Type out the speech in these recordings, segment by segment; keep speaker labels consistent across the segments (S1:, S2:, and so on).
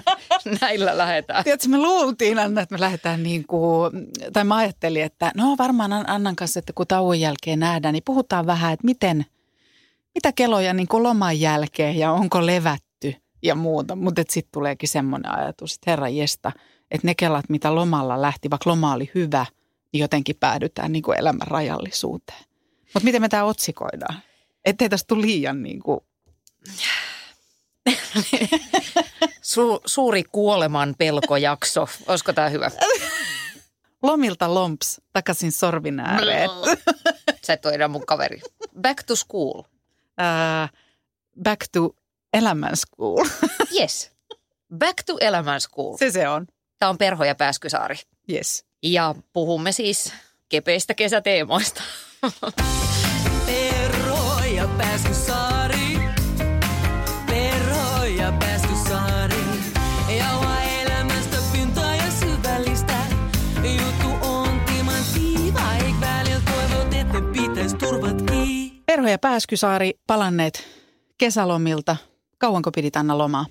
S1: Näillä lähdetään.
S2: Tiedätkö, me luultiin Anna, että me lähdetään niin kuin, tai mä ajattelin, että no varmaan Annan kanssa, että kun tauon jälkeen nähdään, niin puhutaan vähän, että miten, mitä keloja niin kuin loman jälkeen ja onko levätty ja muuta. Mutta sitten tuleekin semmoinen ajatus, että herra jesta, että ne kelat, mitä lomalla lähti, vaikka loma oli hyvä, niin jotenkin päädytään niin kuin elämän rajallisuuteen. Mutta miten me tämä otsikoidaan? Ettei tästä tule liian niin kuin
S1: Su- suuri kuoleman pelkojakso. Olisiko tämä hyvä?
S2: Lomilta lomps takaisin sorvin ääreen.
S1: Sä et ole enää mun kaveri. Back to school. Uh,
S2: back to elämän school.
S1: yes. Back to elämän school.
S2: Se se on.
S1: Tämä on Perho ja Pääskysaari.
S2: Yes.
S1: Ja puhumme siis kepeistä kesäteemoista. Perho ja Pääskysaari.
S2: Perho ja Pääskysaari palanneet kesälomilta. Kauanko pidit Anna lomaa?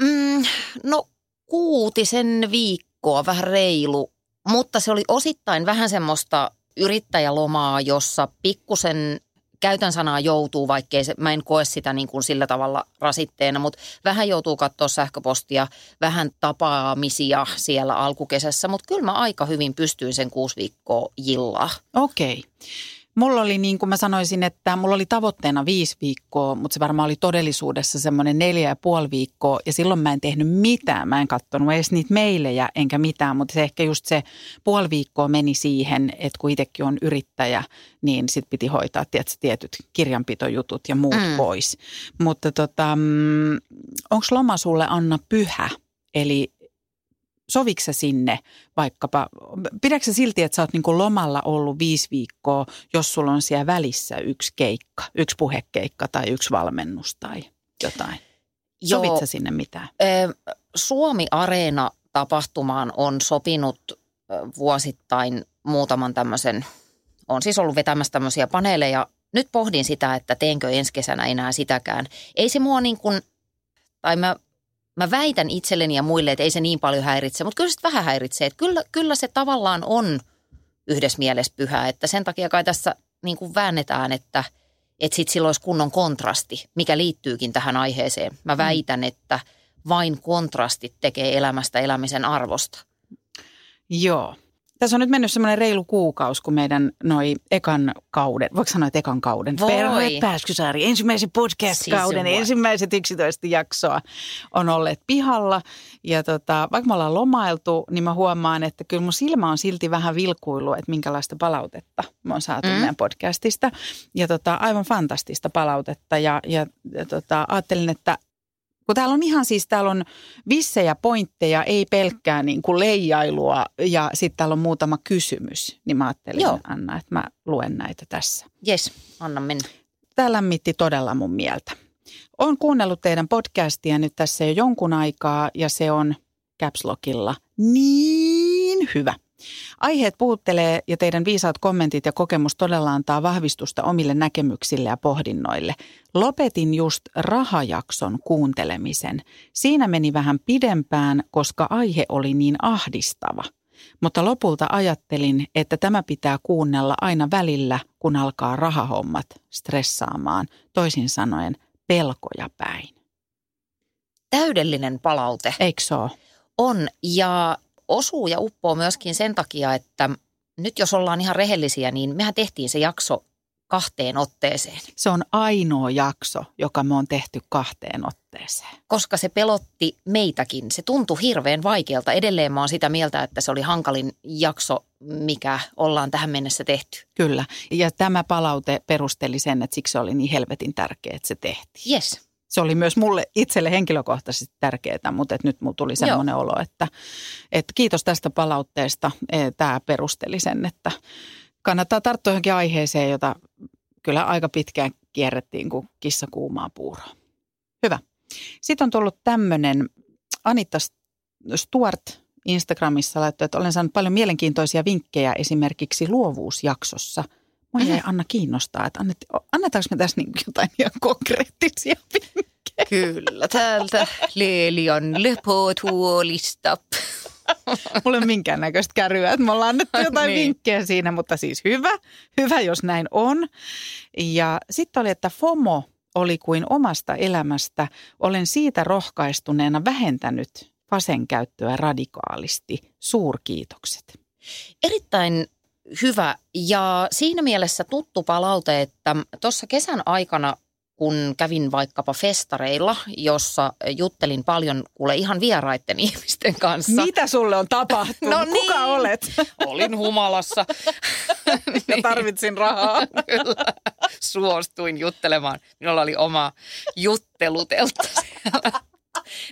S1: Mm, no kuutisen viikkoa, vähän reilu, mutta se oli osittain vähän semmoista yrittäjälomaa, jossa pikkusen käytän sanaa joutuu, vaikkei se, mä en koe sitä niin kuin sillä tavalla rasitteena, mutta vähän joutuu katsoa sähköpostia, vähän tapaamisia siellä alkukesässä, mutta kyllä mä aika hyvin pystyin sen kuusi viikkoa jillaa.
S2: Okei. Okay. Mulla oli niin kuin mä sanoisin, että mulla oli tavoitteena viisi viikkoa, mutta se varmaan oli todellisuudessa semmoinen neljä ja puoli viikkoa. Ja silloin mä en tehnyt mitään. Mä en katsonut edes niitä meilejä enkä mitään, mutta se ehkä just se puoli viikkoa meni siihen, että kun itsekin on yrittäjä, niin sit piti hoitaa tietysti, tietyt kirjanpitojutut ja muut mm. pois. Mutta tota, mm, onko loma sulle Anna pyhä? Eli soviksa sinne vaikkapa, pidätkö silti, että sä oot niin kuin lomalla ollut viisi viikkoa, jos sulla on siellä välissä yksi keikka, yksi puhekeikka tai yksi valmennus tai jotain? Sovitko sinne mitään?
S1: Suomi Areena tapahtumaan on sopinut vuosittain muutaman tämmöisen, on siis ollut vetämässä tämmöisiä paneeleja. Nyt pohdin sitä, että teenkö ensi kesänä enää sitäkään. Ei se mua niin kuin, tai mä mä väitän itselleni ja muille, että ei se niin paljon häiritse, mutta kyllä se vähän häiritsee. Että kyllä, kyllä se tavallaan on yhdessä mielessä pyhä, että sen takia kai tässä niin kuin väännetään, että, että sit sillä olisi kunnon kontrasti, mikä liittyykin tähän aiheeseen. Mä mm. väitän, että vain kontrastit tekee elämästä elämisen arvosta.
S2: Joo, tässä on nyt mennyt semmoinen reilu kuukausi, kun meidän noi ekan kauden, voiko sanoa, että ekan kauden, Perhoet Pääskysaari, ensimmäisen podcast-kauden, siis ensimmäiset 11 jaksoa on olleet pihalla. Ja tota, vaikka me ollaan lomailtu, niin mä huomaan, että kyllä mun silmä on silti vähän vilkuillut, että minkälaista palautetta me on saatu mm. meidän podcastista. Ja tota, aivan fantastista palautetta ja, ja, ja tota, ajattelin, että kun täällä on ihan siis, täällä on vissejä pointteja, ei pelkkää niin kuin leijailua ja sitten täällä on muutama kysymys. Niin mä ajattelin, Joo. Anna, että mä luen näitä tässä.
S1: Yes, anna mennä.
S2: Tämä lämmitti todella mun mieltä. Olen kuunnellut teidän podcastia nyt tässä jo jonkun aikaa ja se on Capslockilla niin hyvä. Aiheet puhuttelee ja teidän viisaat kommentit ja kokemus todella antaa vahvistusta omille näkemyksille ja pohdinnoille. Lopetin just rahajakson kuuntelemisen. Siinä meni vähän pidempään, koska aihe oli niin ahdistava. Mutta lopulta ajattelin, että tämä pitää kuunnella aina välillä, kun alkaa rahahommat stressaamaan, toisin sanoen pelkoja päin.
S1: Täydellinen palaute.
S2: Eikö se ole?
S1: On, ja osuu ja uppoo myöskin sen takia, että nyt jos ollaan ihan rehellisiä, niin mehän tehtiin se jakso kahteen otteeseen.
S2: Se on ainoa jakso, joka me on tehty kahteen otteeseen.
S1: Koska se pelotti meitäkin. Se tuntui hirveän vaikealta. Edelleen mä oon sitä mieltä, että se oli hankalin jakso, mikä ollaan tähän mennessä tehty.
S2: Kyllä. Ja tämä palaute perusteli sen, että siksi se oli niin helvetin tärkeä, että se tehtiin.
S1: Yes
S2: se oli myös mulle itselle henkilökohtaisesti tärkeää, mutta et nyt mulla tuli semmoinen olo, että, että kiitos tästä palautteesta. E, Tämä perusteli sen, että kannattaa tarttua johonkin aiheeseen, jota kyllä aika pitkään kierrettiin kuin kissa kuumaa puuroa. Hyvä. Sitten on tullut tämmöinen Anita Stuart Instagramissa laittoi, että olen saanut paljon mielenkiintoisia vinkkejä esimerkiksi luovuusjaksossa. Mua jäi Anna kiinnostaa, että annet, annetaanko me tässä niin jotain ihan konkreettisia vinkkejä?
S1: Kyllä, täältä Leelian lepotuolista.
S2: Mulla ei minkäännäköistä kärryä, että me ollaan annettu jotain niin. vinkkejä siinä, mutta siis hyvä, hyvä jos näin on. Ja sitten oli, että FOMO oli kuin omasta elämästä. Olen siitä rohkaistuneena vähentänyt fasen käyttöä radikaalisti. Suurkiitokset.
S1: Erittäin hyvä ja siinä mielessä tuttu palaute, että tuossa kesän aikana kun kävin vaikkapa festareilla, jossa juttelin paljon kuule ihan vieraiden ihmisten kanssa.
S2: Mitä sulle on tapahtunut? No Kuka niin. olet?
S1: Olin humalassa.
S2: ja tarvitsin rahaa.
S1: Kyllä. Suostuin juttelemaan. Minulla oli oma jutteluteltta siellä.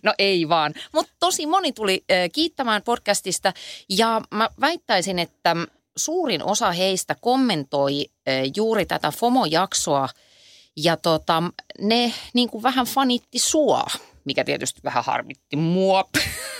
S1: No ei vaan. Mutta tosi moni tuli äh, kiittämään podcastista ja mä väittäisin, että suurin osa heistä kommentoi juuri tätä FOMO-jaksoa – ja tota, ne niin kuin vähän fanitti sua, mikä tietysti vähän harmitti mua.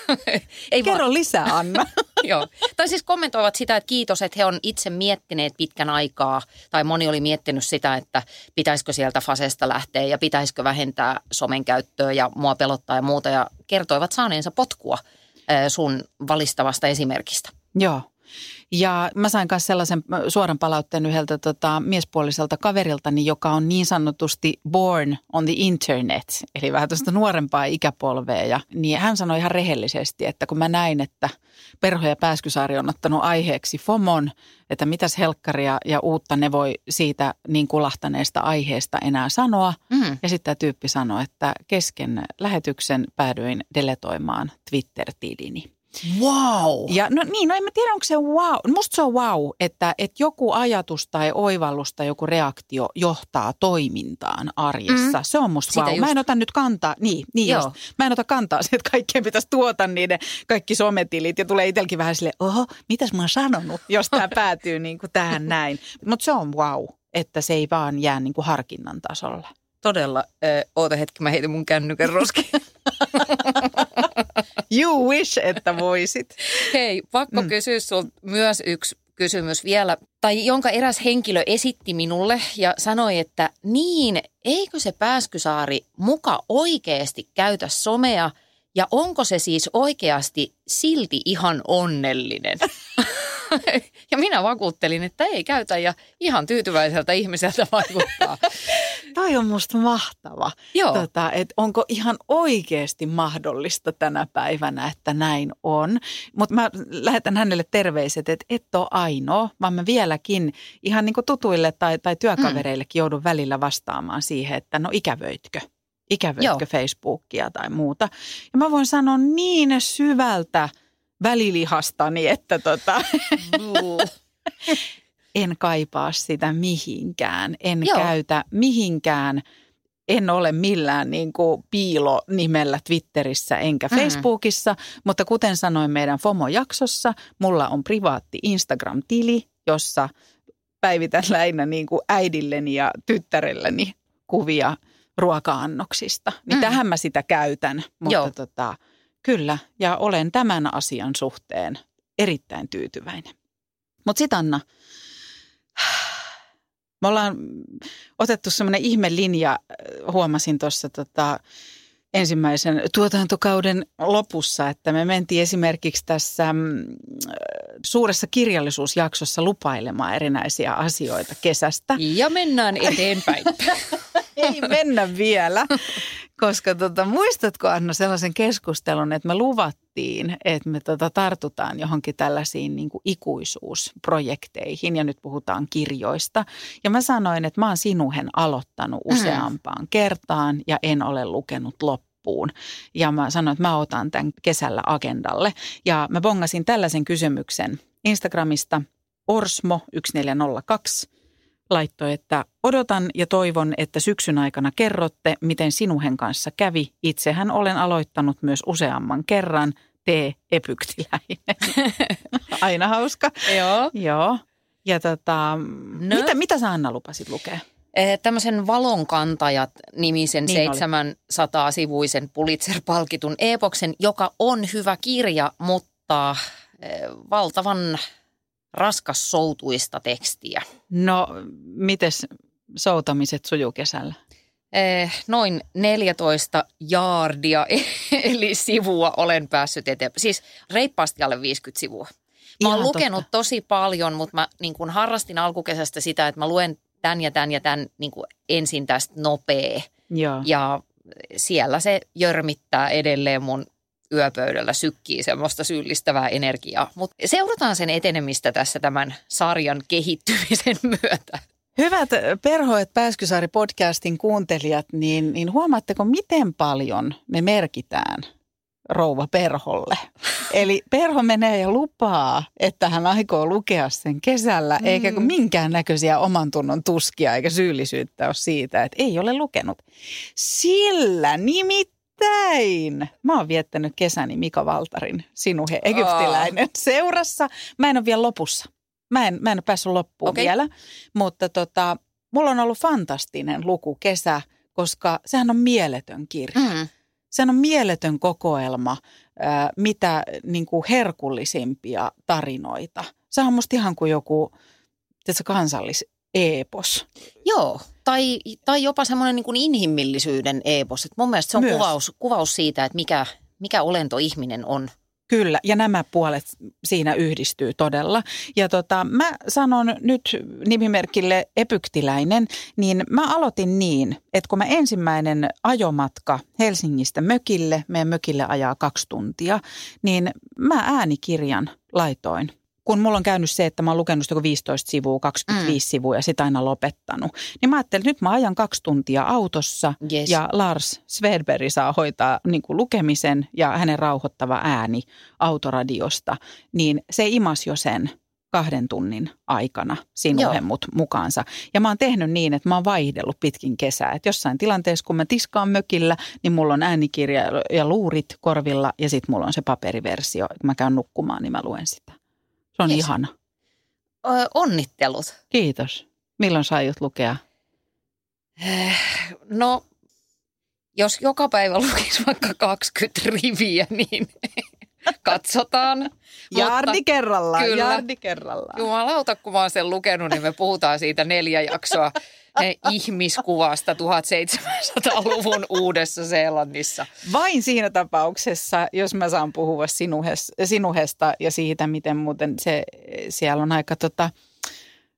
S2: Ei Kerro vaan. lisää, Anna.
S1: Joo. Tai siis kommentoivat sitä, että kiitos, että he on itse miettineet pitkän aikaa, tai moni oli miettinyt sitä, että pitäisikö sieltä fasesta lähteä ja pitäisikö vähentää somen käyttöä ja mua pelottaa ja muuta, ja kertoivat saaneensa potkua sun valistavasta esimerkistä.
S2: Joo. Ja mä sain myös sellaisen suoran palautteen yhdeltä tota, miespuoliselta kaveriltani, joka on niin sanotusti born on the internet, eli vähän tuosta nuorempaa ikäpolvea. Ja, niin hän sanoi ihan rehellisesti, että kun mä näin, että Perho ja Pääskysaari on ottanut aiheeksi FOMON, että mitäs helkkaria ja uutta ne voi siitä niin kulahtaneesta aiheesta enää sanoa. Mm. Ja sitten tämä tyyppi sanoi, että kesken lähetyksen päädyin deletoimaan Twitter-tilini.
S1: Wow!
S2: Ja no niin, no en mä tiedä, onko se wow. Musta se on wow, että, että joku ajatus tai oivallus tai joku reaktio johtaa toimintaan arjessa. Mm. Se on musta Sitä wow. Just. Mä en ota nyt kantaa, niin, niin Joo. just. Mä en ota kantaa siihen, että kaikkien pitäisi tuota niiden kaikki sometilit ja tulee itselläkin vähän silleen, oho, mitäs mä oon sanonut, jos tämä päätyy niin kuin tähän näin. Mutta se on wow, että se ei vaan jää niin kuin harkinnan tasolla.
S1: Todella. Ö, oota hetki, mä heitin mun kännykän roskiin.
S2: You wish, että voisit.
S1: Hei, pakko mm. kysyä sinulta myös yksi kysymys vielä, tai jonka eräs henkilö esitti minulle ja sanoi, että niin, eikö se Pääskysaari muka oikeasti käytä somea ja onko se siis oikeasti silti ihan onnellinen? ja minä vakuuttelin, että ei käytä ja ihan tyytyväiseltä ihmiseltä vaikuttaa.
S2: Toi on musta mahtava. Joo. Tota, et onko ihan oikeasti mahdollista tänä päivänä, että näin on. Mutta mä lähetän hänelle terveiset, että et ole ainoa, vaan mä vieläkin ihan niin tutuille tai, tai työkavereillekin mm. joudun välillä vastaamaan siihen, että no ikävöitkö? Ikävöitkö Joo. Facebookia tai muuta? Ja mä voin sanoa niin syvältä – välilihastani, että tota, en kaipaa sitä mihinkään, en Joo. käytä mihinkään. En ole millään niin kuin piilonimellä Twitterissä enkä mm-hmm. Facebookissa, mutta kuten sanoin meidän FOMO-jaksossa, mulla on privaatti Instagram-tili, jossa päivitän lähinnä niin kuin äidilleni ja tyttärelleni kuvia ruoka-annoksista. Niin mm. tähän mä sitä käytän, mutta Joo. tota, Kyllä, ja olen tämän asian suhteen erittäin tyytyväinen. Mutta sitten Anna, me ollaan otettu semmoinen ihmelinja, huomasin tuossa tota, ensimmäisen tuotantokauden lopussa, että me mentiin esimerkiksi tässä mm, suuressa kirjallisuusjaksossa lupailemaan erinäisiä asioita kesästä.
S1: Ja mennään eteenpäin.
S2: Ei mennä vielä, koska tota, muistatko Anna sellaisen keskustelun, että me luvattiin, että me tota, tartutaan johonkin tällaisiin niin kuin ikuisuusprojekteihin ja nyt puhutaan kirjoista. Ja mä sanoin, että mä oon sinuhen aloittanut mm. useampaan mm. kertaan ja en ole lukenut loppuun. Ja mä sanoin, että mä otan tämän kesällä agendalle. Ja mä bongasin tällaisen kysymyksen Instagramista Orsmo 1402 laittoi, että odotan ja toivon, että syksyn aikana kerrotte, miten sinuhen kanssa kävi. Itsehän olen aloittanut myös useamman kerran. Tee epyktiläinen. Aina hauska.
S1: Joo.
S2: Joo. Ja tota,
S1: No.
S2: mitä, mitä sä Anna lupasit lukea?
S1: Eh, Tämmöisen Valonkantajat-nimisen
S2: Niin oli.
S1: 700-sivuisen Pulitzer-palkitun epoksen, joka on hyvä kirja, mutta eh, valtavan raskas soutuista tekstiä.
S2: No, mites soutamiset sujuu kesällä?
S1: Eh, Noin 14 jaardia, eli sivua olen päässyt eteenpäin. Siis reippaasti alle 50 sivua. Mä oon
S2: Ihan
S1: lukenut
S2: totta.
S1: tosi paljon, mutta mä niin kun harrastin alkukesästä sitä, että mä luen tämän ja tämän ja tämän niin ensin tästä nopea.
S2: Joo.
S1: Ja siellä se jörmittää edelleen mun yöpöydällä sykkii semmoista syyllistävää energiaa. Mutta seurataan sen etenemistä tässä tämän sarjan kehittymisen myötä.
S2: Hyvät Perhoet Pääskysaari podcastin kuuntelijat, niin, niin huomaatteko, miten paljon me merkitään rouva Perholle? Eli Perho menee ja lupaa, että hän aikoo lukea sen kesällä, mm. eikä minkään näköisiä oman tunnon tuskia eikä syyllisyyttä ole siitä, että ei ole lukenut. Sillä nimittäin mä oon viettänyt kesäni Mika Valtarin, sinuhe egyptiläinen, seurassa. Mä en ole vielä lopussa. Mä en, mä en ole päässyt loppuun
S1: Okei.
S2: vielä, mutta tota, mulla on ollut fantastinen lukukesä, koska sehän on mieletön kirja.
S1: Mm.
S2: Sehän on mieletön kokoelma, ää, mitä niin kuin herkullisimpia tarinoita. Sehän on musta ihan kuin joku tiedätkö, kansallis-eepos.
S1: Joo, tai, tai jopa semmoinen niin kuin inhimillisyyden epos. Et mun mielestä se on
S2: Myös.
S1: kuvaus, kuvaus siitä, että mikä, mikä olento ihminen on.
S2: Kyllä, ja nämä puolet siinä yhdistyy todella. Ja tota, mä sanon nyt nimimerkille epyktiläinen, niin mä aloitin niin, että kun mä ensimmäinen ajomatka Helsingistä mökille, meidän mökille ajaa kaksi tuntia, niin mä äänikirjan laitoin. Kun mulla on käynyt se, että mä oon lukenut sitä joku 15 sivua, 25 mm. sivua ja sitä aina lopettanut, niin mä ajattelin, että nyt mä ajan kaksi tuntia autossa
S1: Yes.
S2: ja Lars Svedberg saa hoitaa niin kuin lukemisen ja hänen rauhoittava ääni autoradiosta, niin se imas jo sen kahden tunnin aikana sinuhe
S1: Joo.
S2: mut mukaansa. Ja mä oon tehnyt niin, että mä oon vaihdellut pitkin kesää. Että jossain tilanteessa, kun mä tiskaan mökillä, niin mulla on äänikirja ja luurit korvilla ja sitten mulla on se paperiversio. Kun mä käyn nukkumaan, niin mä luen sitä. Se on
S1: Jes.
S2: ihana.
S1: Ö, onnittelut.
S2: Kiitos. Milloin sä aiot lukea?
S1: Eh, No, jos joka päivä lukisi vaikka 20 riviä, niin katsotaan.
S2: Jardi kerrallaan,
S1: kyllä.
S2: jardi kerrallaan.
S1: Jumalauta, kun mä oon sen lukenut, niin me puhutaan siitä neljä jaksoa ihmiskuvasta 1700-luvun Uudessa Seelannissa.
S2: Vain siinä tapauksessa, jos mä saan puhua sinuhes, sinuhesta ja siitä, miten muuten se, siellä on aika tota,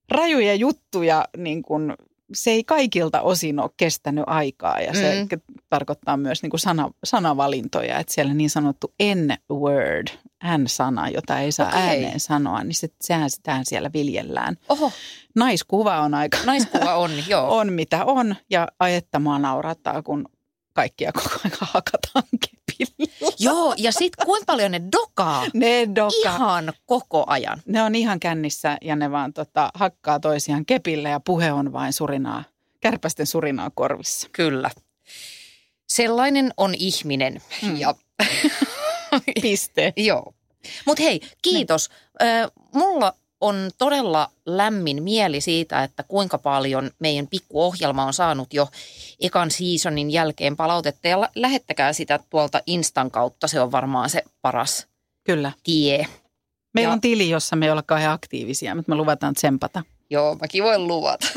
S2: rajuja juttuja, niin kun, se ei kaikilta osin ole kestänyt aikaa ja se
S1: Mm.
S2: tarkoittaa myös niin kuin sana, sanavalintoja, että siellä niin sanottu N-word, N-sana, jota ei saa
S1: Okei.
S2: ääneen sanoa, niin se, sehän sitähän siellä viljellään.
S1: Oho,
S2: Naiskuva on aika,
S1: naiskuva on, joo.
S2: on mitä on ja ajetta mua naurattaa, kun kaikkia koko ajan hakataan
S1: Joo, ja sitten kuinka paljon ne dokaa
S2: Ne doka.
S1: ihan koko ajan.
S2: Ne on ihan kännissä ja ne vaan tota, hakkaa toisiaan kepillä ja puhe on vain surinaa, kärpästen surinaa korvissa.
S1: Kyllä. Sellainen on ihminen.
S2: Mm.
S1: Ja,
S2: Piste.
S1: joo. Mutta hei, kiitos. Ö, mulla on todella lämmin mieli siitä, että kuinka paljon meidän pikkuohjelma on saanut jo ekan seasonin jälkeen palautetta. Ja lähettäkää sitä tuolta Instan kautta, se on varmaan se paras
S2: Kyllä.
S1: tie.
S2: Meillä
S1: Ja-
S2: on tili, jossa me ei olla kauhean aktiivisia, mutta me luvataan tsempata.
S1: Joo, mäkin voin luvata.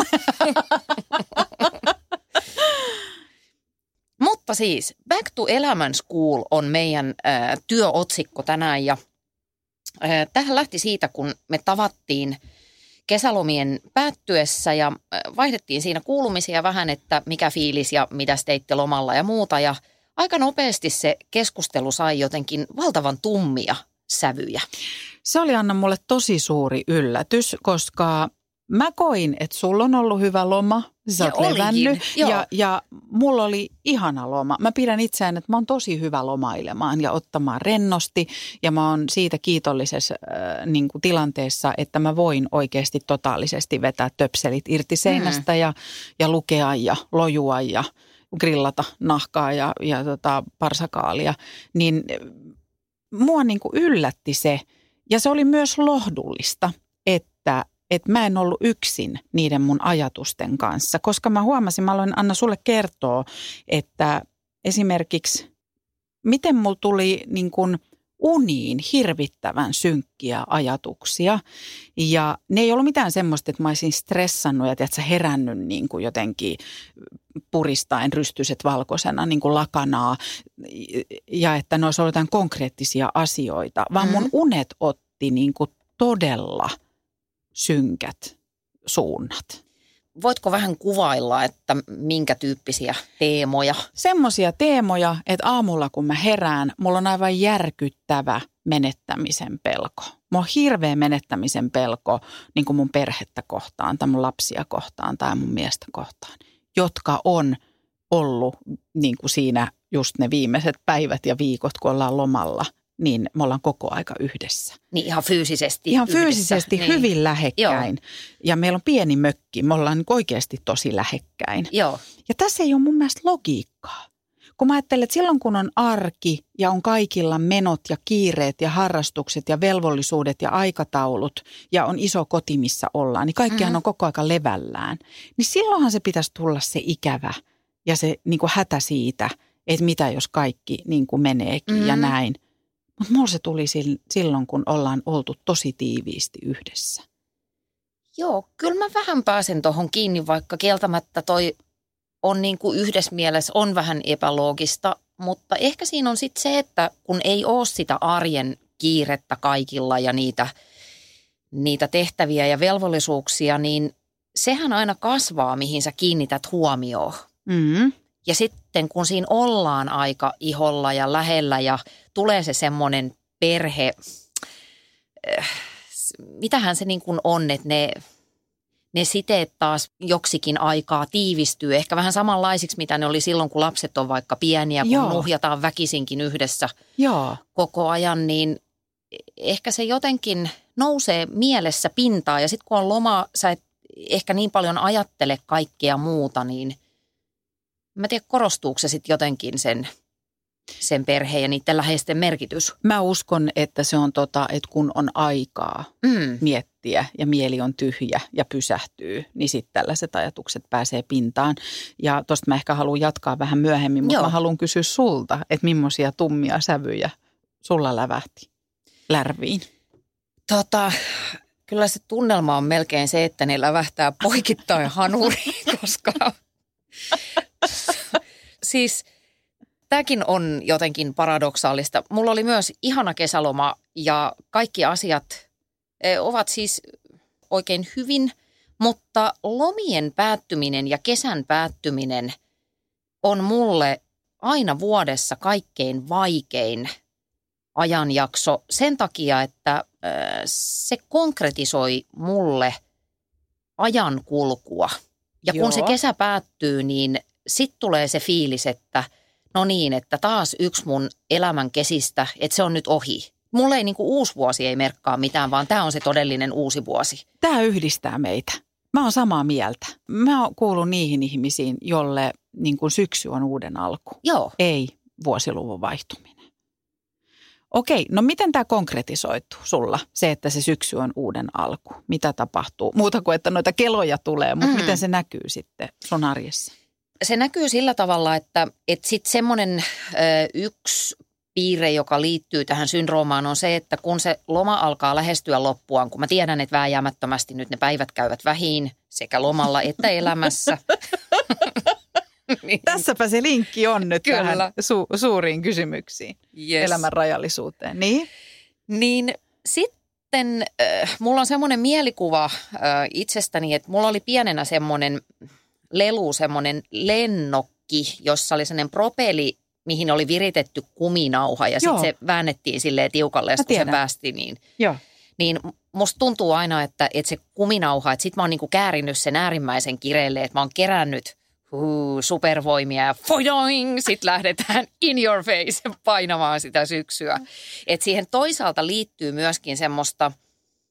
S1: Mutta siis, Back to Elämän School on meidän äh, työotsikko tänään ja tähän lähti siitä, kun me tavattiin kesälomien päättyessä ja vaihdettiin siinä kuulumisia vähän, että mikä fiilis ja mitä teitte lomalla ja muuta. Ja aika nopeasti se keskustelu sai jotenkin valtavan tummia sävyjä.
S2: Se oli Anna mulle tosi suuri yllätys, koska mä koin, että sulla on ollut hyvä loma. Sä
S1: Ja
S2: oot levännyt ja, ja mulla oli ihana loma. Mä pidän itseään, että mä oon tosi hyvä lomailemaan ja ottamaan rennosti. Ja mä oon siitä kiitollisessa äh, niin kuin tilanteessa, että mä voin oikeasti totaalisesti vetää töpselit irti seinästä
S1: Mm.
S2: ja, ja lukea ja lojua ja grillata nahkaa ja, ja tota, parsakaalia. Niin äh, mua niin kuin yllätti se, ja se oli myös lohdullista, että että mä en ollut yksin niiden mun ajatusten kanssa, koska mä huomasin, mä aloin Anna sulle kertoa, että esimerkiksi miten mulla tuli niin kuin uniin hirvittävän synkkiä ajatuksia. Ja ne ei ollut mitään semmoista, että mä olisin stressannut ja tiedätkö, herännyt niin kuin jotenkin puristaen rystyset valkoisena niin kuin lakanaa ja että ne olisi ollut jotain konkreettisia asioita, vaan mun mm-hmm. unet otti niin kuin todella synkät suunnat.
S1: Voitko vähän kuvailla, että minkä tyyppisiä teemoja?
S2: Semmoisia teemoja, että aamulla kun mä herään, mulla on aivan järkyttävä menettämisen pelko. Mulla on hirveä menettämisen pelko niin kuin mun perhettä kohtaan tai mun lapsia kohtaan tai mun miestä kohtaan, jotka on ollut niin kuin siinä just ne viimeiset päivät ja viikot, kun ollaan lomalla niin me ollaan koko aika yhdessä.
S1: Niin ihan fyysisesti
S2: Ihan yhdessä. fyysisesti niin. hyvin lähekkäin. Joo. Ja meillä on pieni mökki, me ollaan niin oikeasti tosi lähekkäin.
S1: Joo.
S2: Ja tässä ei ole mun mielestä logiikkaa. Kun mä ajattelen, että silloin kun on arki ja on kaikilla menot ja kiireet ja harrastukset ja velvollisuudet ja aikataulut ja on iso koti, missä ollaan, niin kaikkihan mm-hmm. on koko aika levällään. Niin silloinhan se pitäisi tulla se ikävä ja se niin kuin hätä siitä, että mitä jos kaikki niin kuin meneekin mm-hmm. ja näin. Mutta mulla se tuli silloin, kun ollaan oltu tosi tiiviisti yhdessä.
S1: Joo, kyllä mä vähän pääsen tuohon kiinni, vaikka kieltämättä toi on niin kuin yhdessä mielessä on vähän epäloogista, mutta ehkä siinä on sitten se, että kun ei ole sitä arjen kiirettä kaikilla ja niitä, niitä tehtäviä ja velvollisuuksia, niin sehän aina kasvaa, mihin sä kiinnität huomioon.
S2: Mm-hmm.
S1: Ja sitten kun siinä ollaan aika iholla ja lähellä ja tulee se semmoinen perhe, äh, mitähän se niin kuin on, että ne, ne siteet taas joksikin aikaa tiivistyy. Ehkä vähän samanlaisiksi, mitä ne oli silloin, kun lapset on vaikka pieniä, kun Joo. nuhjataan väkisinkin yhdessä
S2: Joo.
S1: koko ajan, niin ehkä se jotenkin nousee mielessä pintaan. Ja sitten kun on loma, sä et ehkä niin paljon ajattele kaikkea muuta, niin – Mä tiedän, korostuuko se sitten jotenkin sen, sen perheen ja niiden läheisten merkitys?
S2: Mä uskon, että se on tota, että kun on aikaa mm. miettiä ja mieli on tyhjä ja pysähtyy, niin sitten tällaiset ajatukset pääsee pintaan. Ja tosta mä ehkä haluan jatkaa vähän myöhemmin, mutta Joo. mä haluan kysyä sulta, että millaisia tummia sävyjä sulla lävähti lärviin?
S1: Tota, kyllä se tunnelma on melkein se, että ne lävähtää poikittain hanuriin, koska siis tämäkin on jotenkin paradoksaalista. Mulla oli myös ihana kesäloma ja kaikki asiat e, ovat siis oikein hyvin, mutta lomien päättyminen ja kesän päättyminen on mulle aina vuodessa kaikkein vaikein ajanjakso sen takia, että se konkretisoi mulle ajan kulkua. Ja kun Joo. se kesä päättyy, niin sitten tulee se fiilis, että no niin, että taas yksi mun elämän kesistä, että se on nyt ohi. Mulle ei niin kuin uusi vuosi ei merkkaa mitään, vaan tämä on se todellinen uusi vuosi.
S2: Tämä yhdistää meitä. Mä oon samaa mieltä. Mä kuulun niihin ihmisiin, jolle niin kuin syksy on uuden alku.
S1: Joo.
S2: Ei vuosiluvun vaihtuminen. Okei, no miten tämä konkretisoituu sulla, se, että se syksy on uuden alku? Mitä tapahtuu? Muuta kuin, että noita keloja tulee, mutta mm. miten se näkyy sitten sun arjessa?
S1: Se näkyy sillä tavalla, että, että sitten semmoinen yksi piirre, joka liittyy tähän syndroomaan, on se, että kun se loma alkaa lähestyä loppuaan, kun mä tiedän, että vääjäämättömästi nyt ne päivät käyvät vähin sekä lomalla että elämässä.
S2: niin. Tässäpä se linkki on nyt Kyllä. tähän su- suuriin kysymyksiin, yes. elämän rajallisuuteen. Niin,
S1: niin sitten äh, mulla on semmoinen mielikuva äh, itsestäni, että mulla oli pienenä semmoinen lelu, semmoinen lennokki, jossa oli semmoinen propeli, mihin oli viritetty kuminauha ja sitten se väännettiin silleen tiukalle ja kun se päästi, niin,
S2: Joo.
S1: niin musta tuntuu aina, että, että se kuminauha, että sit mä oon niinku käärinyt sen äärimmäisen kireelle, että mä oon kerännyt huu, supervoimia ja fojoing, sit lähdetään in your face painamaan sitä syksyä. Et siihen toisaalta liittyy myöskin semmoista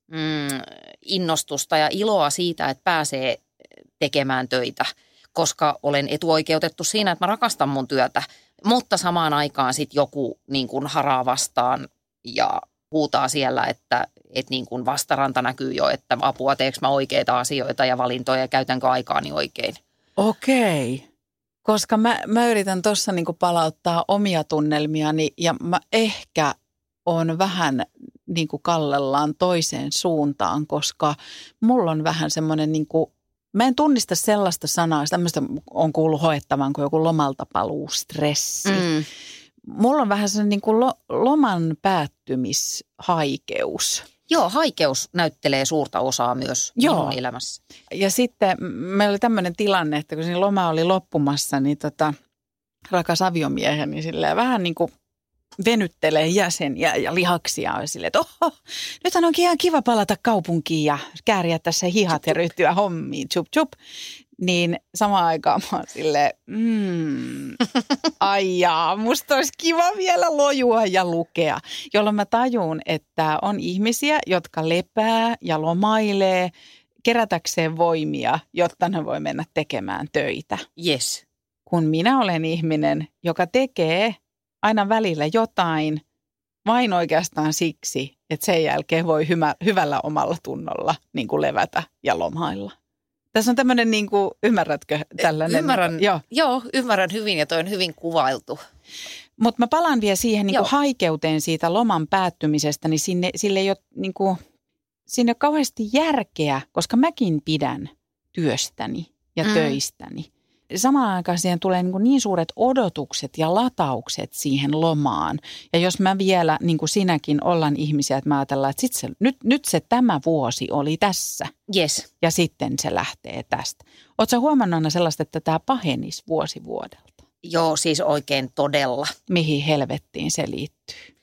S1: mm, innostusta ja iloa siitä, että pääsee tekemään töitä, koska olen etuoikeutettu siinä, että mä rakastan mun työtä. Mutta samaan aikaan sitten joku niin kuin haraa vastaan ja huutaa siellä, että, että niin kuin vastaranta näkyy jo, että apua teekö mä oikeita asioita ja valintoja ja käytänkö aikaani oikein.
S2: Okei. Koska mä, mä yritän tuossa niinku palauttaa omia tunnelmiani ja mä ehkä on vähän niin kuin kallellaan toiseen suuntaan, koska mulla on vähän semmoinen niin kuin, mä en tunnista sellaista sanaa, tämmöistä on kuullut hoettavan kuin joku lomalta paluu stressi. Mm. Mulla on vähän sellainen niin kuin lo, loman päättymishaikeus.
S1: Joo, haikeus näyttelee suurta osaa myös Joo. minun elämässä.
S2: Ja sitten meillä oli tämmöinen tilanne, että kun siinä loma oli loppumassa, niin tota, rakas aviomieheni silleen vähän niin kuin venyttelee jäseniä ja lihaksia on silleen, että oho, nythän onkin ihan kiva palata kaupunkiin ja kääriä tässä hihat ja ryhtyä hommiin, chup chup. Niin samaan aikaan mä oon silleen, mm, ai jaa, musta olisi kiva vielä lojua ja lukea, jolloin mä tajun, että on ihmisiä, jotka lepää ja lomailee kerätäkseen voimia, jotta ne voi mennä tekemään töitä.
S1: Yes.
S2: Kun minä olen ihminen, joka tekee aina välillä jotain vain oikeastaan siksi, että sen jälkeen voi hyvä, hyvällä omalla tunnolla niin kuin levätä ja lomailla. Tässä on tämmöinen, niin kuin, ymmärrätkö tällainen?
S1: Ymmärrän, joo. joo, ymmärrän hyvin ja toi on hyvin kuvailtu.
S2: Mutta mä palaan vielä siihen niin kuin haikeuteen siitä loman päättymisestä, niin sinne, sille ei ole niin kuin, sinne ole kauheasti järkeä, koska mäkin pidän työstäni ja mm. töistäni samaan aikaan siihen tulee niin, niin suuret odotukset ja lataukset siihen lomaan. Ja jos mä vielä, niin kuin sinäkin, ollaan ihmisiä, että mä ajatellaan, että sit se, nyt, nyt se tämä vuosi oli tässä.
S1: Yes.
S2: Ja sitten se lähtee tästä. Oletko huomannut aina sellaista, että tämä pahenisi vuosi vuodelta?
S1: Joo, siis oikein todella.
S2: Mihin helvettiin se liittyy?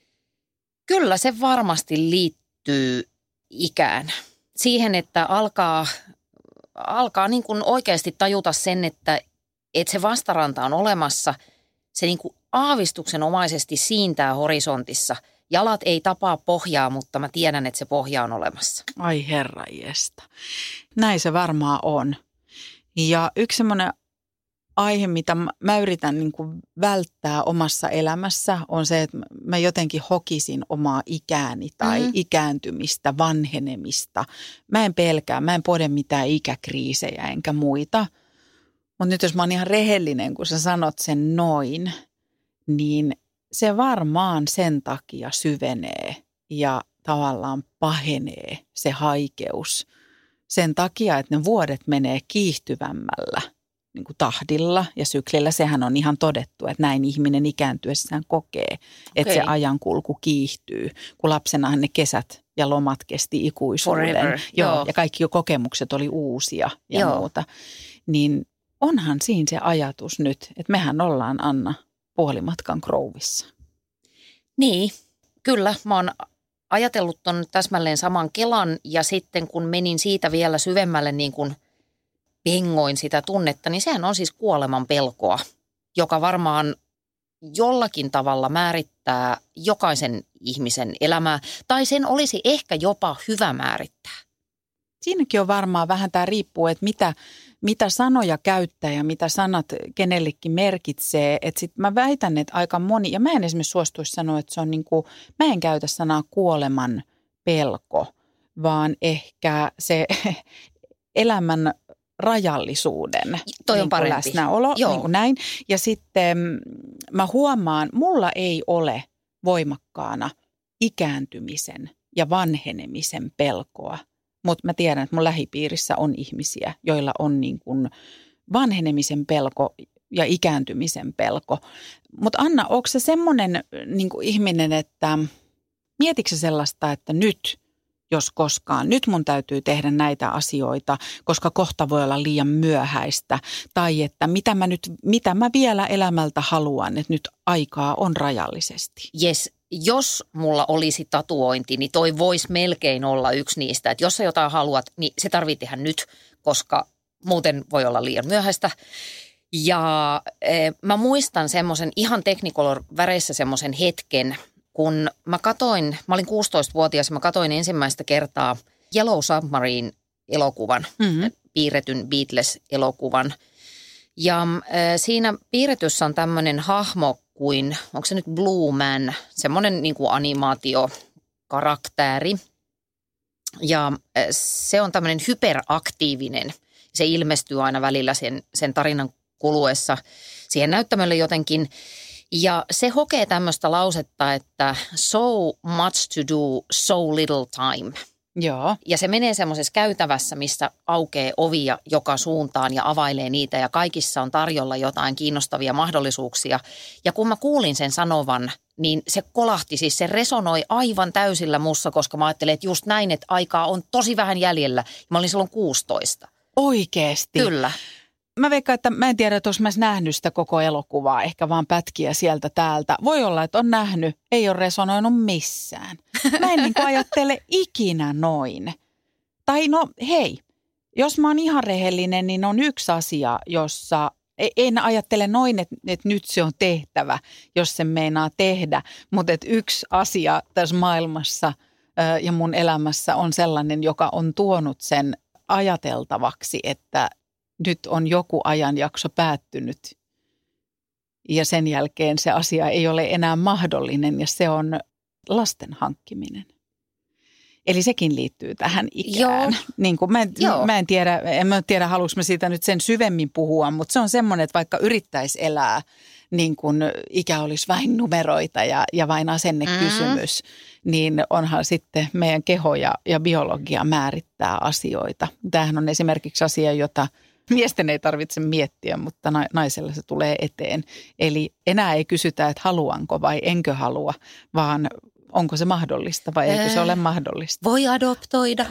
S1: Kyllä se varmasti liittyy ikään. Siihen, että alkaa, alkaa niin kuin oikeasti tajuta sen, että että se vastaranta on olemassa, se niin kuin aavistuksenomaisesti siintää horisontissa. Jalat ei tapaa pohjaa, mutta mä tiedän, että se pohja on olemassa.
S2: Ai herra jesta. Näin se varmaan on. Ja yksi semmoinen aihe, mitä mä yritän niin kuin välttää omassa elämässä, on se, että mä jotenkin hokisin omaa ikääni tai mm-hmm. ikääntymistä, vanhenemista. Mä en pelkää, mä en pode mitään ikäkriisejä enkä muita – mutta nyt jos mä oon ihan rehellinen, kun sä sanot sen noin, niin se varmaan sen takia syvenee ja tavallaan pahenee se haikeus sen takia, että ne vuodet menee kiihtyvämmällä niin kuin tahdilla ja syklillä. Sehän on ihan todettu, että näin ihminen ikääntyessään kokee, okay. että se ajankulku kiihtyy, kun lapsenahan ne kesät ja lomat kesti ikuisuuden. Forever, joo, joo. Ja kaikki jo kokemukset oli uusia ja joo. muuta. Niin onhan siinä se ajatus nyt, että mehän ollaan Anna puolimatkan krouvissa.
S1: Niin, kyllä. Mä oon ajatellut ton täsmälleen saman Kelan ja sitten kun menin siitä vielä syvemmälle niin kuin pengoin sitä tunnetta, niin sehän on siis kuoleman pelkoa, joka varmaan jollakin tavalla määrittää jokaisen ihmisen elämää, tai sen olisi ehkä jopa hyvä määrittää.
S2: Siinäkin on varmaan vähän tämä riippuu, että mitä, mitä sanoja käyttää ja mitä sanat kenellekin merkitsee. Että sit mä väitän, että aika moni, ja mä en esimerkiksi suostuisi sanoa, että se on niin kuin, mä en käytä sanaa kuoleman pelko, vaan ehkä se elämän rajallisuuden
S1: Toi on niin parempi.
S2: läsnäolo. Joo. Niin kuin näin. Ja sitten mm, mä huomaan, mulla ei ole voimakkaana ikääntymisen ja vanhenemisen pelkoa – mutta mä tiedän, että mun lähipiirissä on ihmisiä, joilla on niin kuin vanhenemisen pelko ja ikääntymisen pelko. Mutta Anna, onko se semmoinen niin ihminen, että mietitkö sellaista, että nyt, jos koskaan, nyt mun täytyy tehdä näitä asioita, koska kohta voi olla liian myöhäistä. Tai että mitä mä, nyt, mitä mä vielä elämältä haluan, että nyt aikaa on rajallisesti.
S1: Yes, jos mulla olisi tatuointi, niin toi voisi melkein olla yksi niistä. Että jos sä jotain haluat, niin se tarvii tehdä nyt, koska muuten voi olla liian myöhäistä. Ja e, mä muistan semmoisen ihan Technicolor väreissä semmoisen hetken, kun mä katoin, mä olin 16-vuotias ja mä katoin ensimmäistä kertaa Yellow Submarine elokuvan, mm-hmm. piirretyn Beatles-elokuvan. Ja e, siinä piirretyssä on tämmöinen hahmo kuin, onko se nyt Blue Man, semmoinen niin kuin animaatiokarakteri. Ja se on tämmöinen hyperaktiivinen. Se ilmestyy aina välillä sen, sen tarinan kuluessa siihen näyttämölle jotenkin. Ja se hokee tämmöistä lausetta, että so much to do, so little time.
S2: Joo.
S1: Ja se menee semmoisessa käytävässä, missä aukeaa ovia joka suuntaan ja availee niitä ja kaikissa on tarjolla jotain kiinnostavia mahdollisuuksia. Ja kun mä kuulin sen sanovan, niin se kolahti, siis se resonoi aivan täysillä mussa, koska mä ajattelin, että just näin, että aikaa on tosi vähän jäljellä. Mä olin silloin 16.
S2: Oikeesti?
S1: Kyllä.
S2: Mä veikkaan, että mä en tiedä, että olisi mä nähnyt sitä koko elokuvaa, ehkä vaan pätkiä sieltä täältä. Voi olla, että on nähnyt, ei ole resonoinut missään. Mä en niin ajattele ikinä noin. Tai no hei, jos mä oon ihan rehellinen, niin on yksi asia, jossa e, en ajattele noin, että, että nyt se on tehtävä, jos se meinaa tehdä. Mutta että yksi asia tässä maailmassa ja mun elämässä on sellainen, joka on tuonut sen ajateltavaksi, että nyt on joku ajanjakso päättynyt ja sen jälkeen se asia ei ole enää mahdollinen ja se on lasten hankkiminen. Eli sekin liittyy tähän ikään. Joo. Niin kuin mä, en, Joo. mä en tiedä, en mä tiedä haluanko mä siitä nyt sen syvemmin puhua, mutta se on semmoinen, että vaikka yrittäisi elää niin kuin ikä olisi vain numeroita ja, ja vain asennekysymys, mm. niin onhan sitten meidän keho ja, ja biologia määrittää asioita. Tämähän on esimerkiksi asia, jota – miesten ei tarvitse miettiä, mutta naisella se tulee eteen. Eli enää ei kysytä, että haluanko vai enkö halua, vaan onko se mahdollista vai eikö se ole mahdollista.
S1: Voi adoptoida.